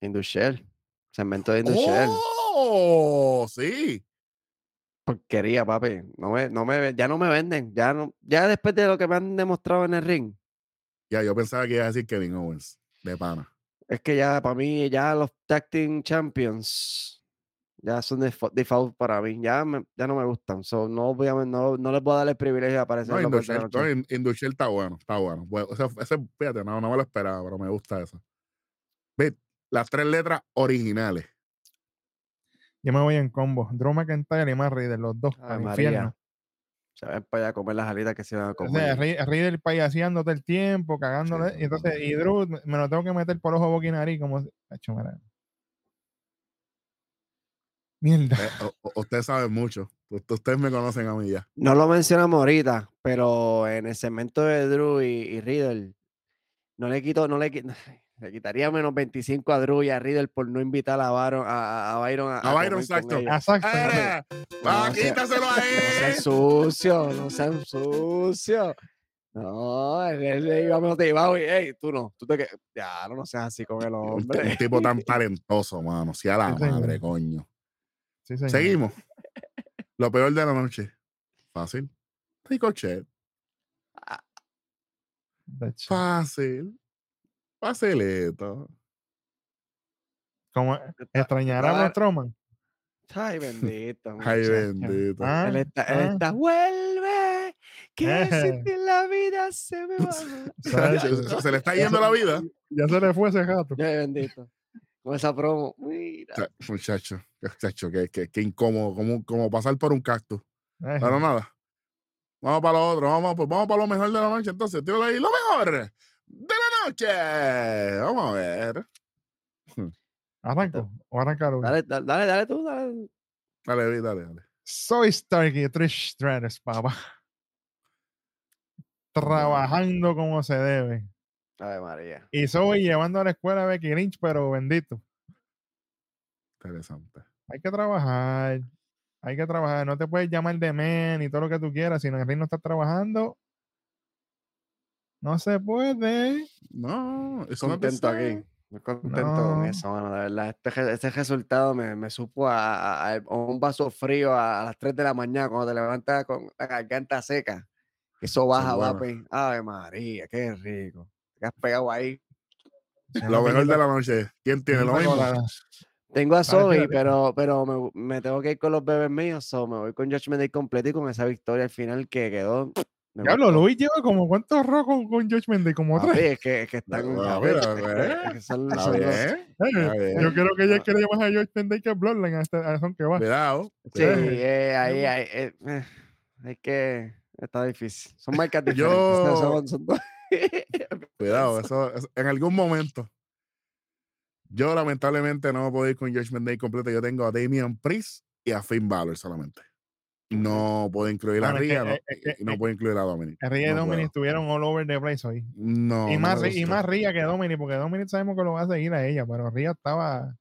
Indushell. Segmento de Indushell. ¡Oh! Sí. Porquería, papi. No me, no me, ya no me venden. Ya, no, ya después de lo que me han demostrado en el ring. Ya, yo pensaba que iba a decir Kevin Owens, de pana. Es que ya para mí, ya los Tag Team Champions ya son defa- default para mí. Ya, me- ya no me gustan. So, no, voy a, no, no les voy a dar el privilegio de aparecer No, noche. no, está bueno, está bueno. Bueno, ese, ese- fíjate, no, no me lo esperaba, pero me gusta eso. Ve, las tres letras originales. Yo me voy en combo. Drew McIntyre y Matt Riddle, los dos. Ay, al María. infierno. Se ven para allá a comer las alitas que se van a O comer. sea, Ri- Riddle payaseándote el tiempo, cagándole. Y entonces, y Drew me lo tengo que meter por ojo, boca y nariz, como. Hacho, mira. Mierda. Eh, ustedes saben mucho. Ustedes me conocen a mí ya. No lo mencionamos ahorita, pero en el segmento de Drew y, y Riddle, no le quito, no le le quitaría menos 25 a Drew y a Riddle por no invitar a Byron a, a Byron a, A Byron con Saxton. ellos. Exacto. ¡Eh! Va, No sea- quítaselo No sean sucio, no sean sucio. No, él, él le iba motivado y, hey, tú no, tú te que ya, no, no seas así con el Un, un hombre. tipo tan talentoso, mano. Sí, a la madre, coño. Sí, señor. Seguimos. Lo peor de la noche. Fácil. Ricochet. Hecho, Fácil. Facilito. Como extrañará a Dale. los Strowman. Ay, bendito. Ay, bendito. Ah, Él está, él ah. está, vuelve, que Ejé. si la vida se me va. se- se le está yendo la vida. Ya se le fue ese gato. Ay, bendito. Con esa promo. Mira. Muchacho, muchacho, que, que, que incómodo, como, como pasar por un cactus. Ejé. Pero nada. Vamos para lo otro, vamos, pues vamos para lo mejor de la noche. Entonces, tío, ahí lo mejor de la noche. Vamos a ver. Arranco. O arrancar uno. Dale, dale, dale, tú, dale. Dale, dale. Soy Starkey, Trish Stratus, papá. Trabajando como se debe. Ave María. Y soy llevando a la escuela a Becky Lynch, pero bendito. Interesante. Hay que trabajar. Hay que trabajar. No te puedes llamar de men y todo lo que tú quieras. Si en el ring no estás trabajando, no se puede. No, te Contento aquí. Muy contento con eso, mano. De verdad, este, este resultado me, me supo a, a- a- a un vaso frío a, a las 3 de la mañana cuando te levantas con la garganta seca. Eso baja, papi. Ave María, qué rico. Te has pegado ahí. Lo mejor de la noche. ¿Quién tiene lo mismo? Tengo a Zoe, pero, pero me, me tengo que ir con los bebés míos. So me voy con Judgment Day completo y con esa victoria al final que quedó. Diablo. Luis lleva como cuántos rojos con, con Judgment Day, como tres. es que, es que están. Es que- ¿ves? es que son- Está son los- bien. Está bien. Yo creo que ella Ah. quiere llamar a Judgment Day que Bloodline a este a son que va. Cuidado. Sí, eh, ahí, ahí, eh, eh, hay que. Está difícil. Son marcas diferentes. Yo- son- son dos- Cuidado, eso, eso- en algún momento. Yo lamentablemente no puedo ir con Judgment Day completo. Yo tengo a Damian Priest y a Finn Balor solamente. No puedo incluir a Bueno, es que- Rhea no- es- es que- y no es- puedo incluir a Dominic. Ria y no Dominic puedo. estuvieron all over the place hoy. No. y, no más, Ri- y más Ria que Dominic, porque Dominic sabemos que lo va a seguir a ella, pero Ria estaba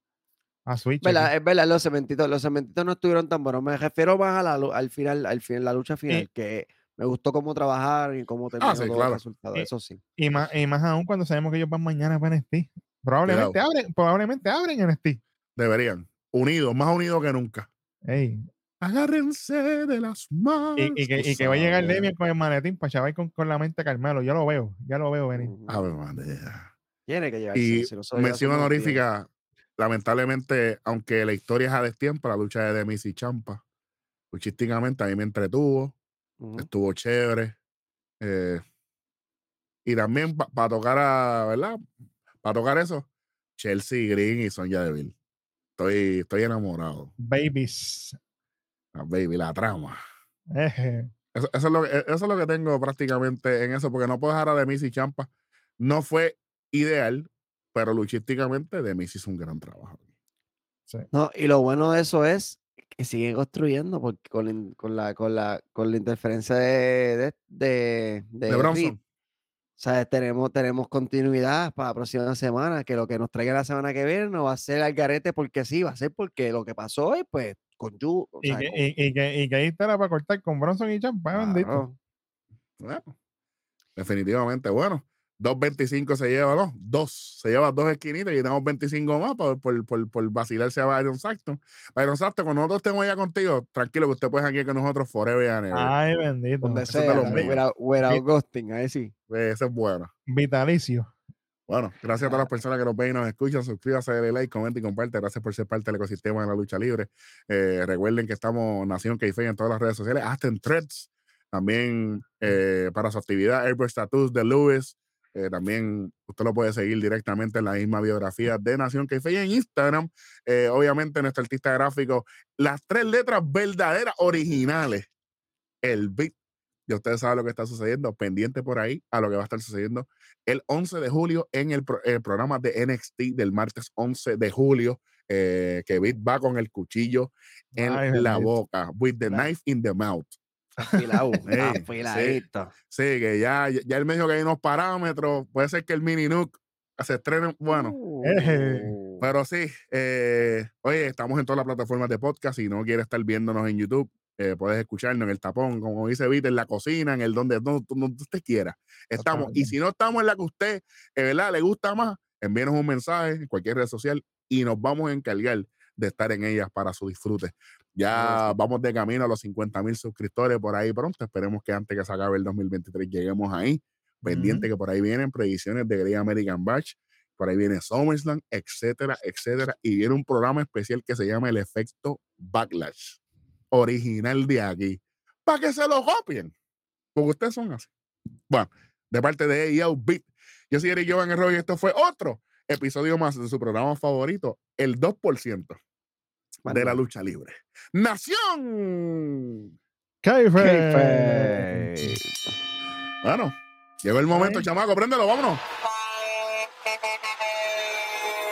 a switch. Aquí. Es verdad, los cementitos, los cementitos no estuvieron tan buenos. Me refiero más a la, al final, al final, la lucha final, que me gustó cómo trabajaron y cómo terminó Ah, sí, todo claro. el resultado. Y- Eso sí. Y, más, y más aún cuando sabemos que ellos van mañana para NXT. Probablemente abren, probablemente abren NXT. Deberían. Unidos, más unidos que nunca. Ey, Agárrense de las manos. Y, y que, y que va a llegar. Demian con el maletín para chaval con, con la mente Carmelo. Yo lo veo, ya lo veo venir. Ave María. Tiene que llevarse. Y si mención honorífica, lamentablemente, aunque la historia es a destiempo, la lucha de Demis y Champa, luchísticamente a mí me entretuvo, estuvo chévere. eh, y también para tocar a, ¿verdad? Para tocar eso, Chelsea Green y Sonja Deville. Estoy, estoy enamorado. Babies. Baby, la trama. Eje. Eso, eso es lo, que- eso es lo que tengo prácticamente en eso, porque no puedo dejar a Demis y Champa. No fue ideal, pero luchísticamente Demis hizo un gran trabajo. No, y lo bueno de eso es que siguen construyendo, porque con, la in- con la, con la, con la interferencia de, de, de, De Reed, Bronson. sea, tenemos, tenemos continuidad para la próxima semana, que lo que nos traiga la semana que viene no va a ser al garete porque sí, va a ser porque lo que pasó hoy, pues, con Yu. o Y que, con- y, y que, y que ahí está la para cortar con Bronson y Champa, bendito. claro. Definitivamente, bueno. 2.25 se lleva, ¿no? Dos. Se lleva dos esquinitas y tenemos 25 más por, por, por, por vacilarse a Byron Saxton. Byron Saxton, cuando nosotros estemos allá contigo, tranquilo que usted puede aquí con nosotros forever and ever. Ay, bendito. Donde sea, without, without ghosting, ahí sí. Pues, Eso es bueno. Vitalicio. Bueno, gracias a todas las personas que nos ven y nos escuchan. Suscríbase, dale like, comenta y comparte. Gracias por ser parte del ecosistema de la lucha libre. Eh, recuerden que estamos Nación Keife en todas las redes sociales, hasta en Threads. También eh, para su actividad, Airburst Tattoos de Lewis. Eh, también usted lo puede seguir directamente en la misma biografía de Nación y en Instagram. Eh, obviamente, nuestro artista gráfico, las tres letras verdaderas, originales. El beat. Ya ustedes saben lo que está sucediendo. Pendiente por ahí a lo que va a estar sucediendo el 11 de julio en el, pro- el programa de NXT del martes 11 de julio, eh, que Bit va con el cuchillo en Ay, la boca, with the Claro. knife in the mouth. Afilado, Ey, afiladito. Sí, que ya, ya él me dijo que hay unos parámetros, puede ser que el mini nuke se estrene, bueno. Uh, pero sí, eh, oye, estamos en todas las plataformas de podcast. Si no quieres estar viéndonos en YouTube, eh, puedes escucharnos en el tapón, como dice Vita, en la cocina, en el donde, donde, donde usted quiera. Estamos. Y si no estamos en la que usted, eh, ¿verdad? Le gusta más, envíenos un mensaje en cualquier red social y nos vamos a encargar de estar en ellas para su disfrute. Ya vamos de camino a los 50 mil suscriptores por ahí pronto. Esperemos que antes que se acabe el 2023 lleguemos ahí. Pendiente que por ahí vienen predicciones de Great American Batch por ahí viene SummerSlam, etcétera, etcétera. Y viene un programa especial que se llama El Efecto Backlash, original de aquí, para que se lo copien, porque ustedes son así. Bueno, de parte de AEO Beat, yo soy Eric Jovan Herrero y esto fue otro episodio más de su programa favorito, el 2% de la lucha libre. Nación. Caife. Bueno, llegó el momento, chamaco, préndelo, vámonos.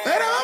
¡Era!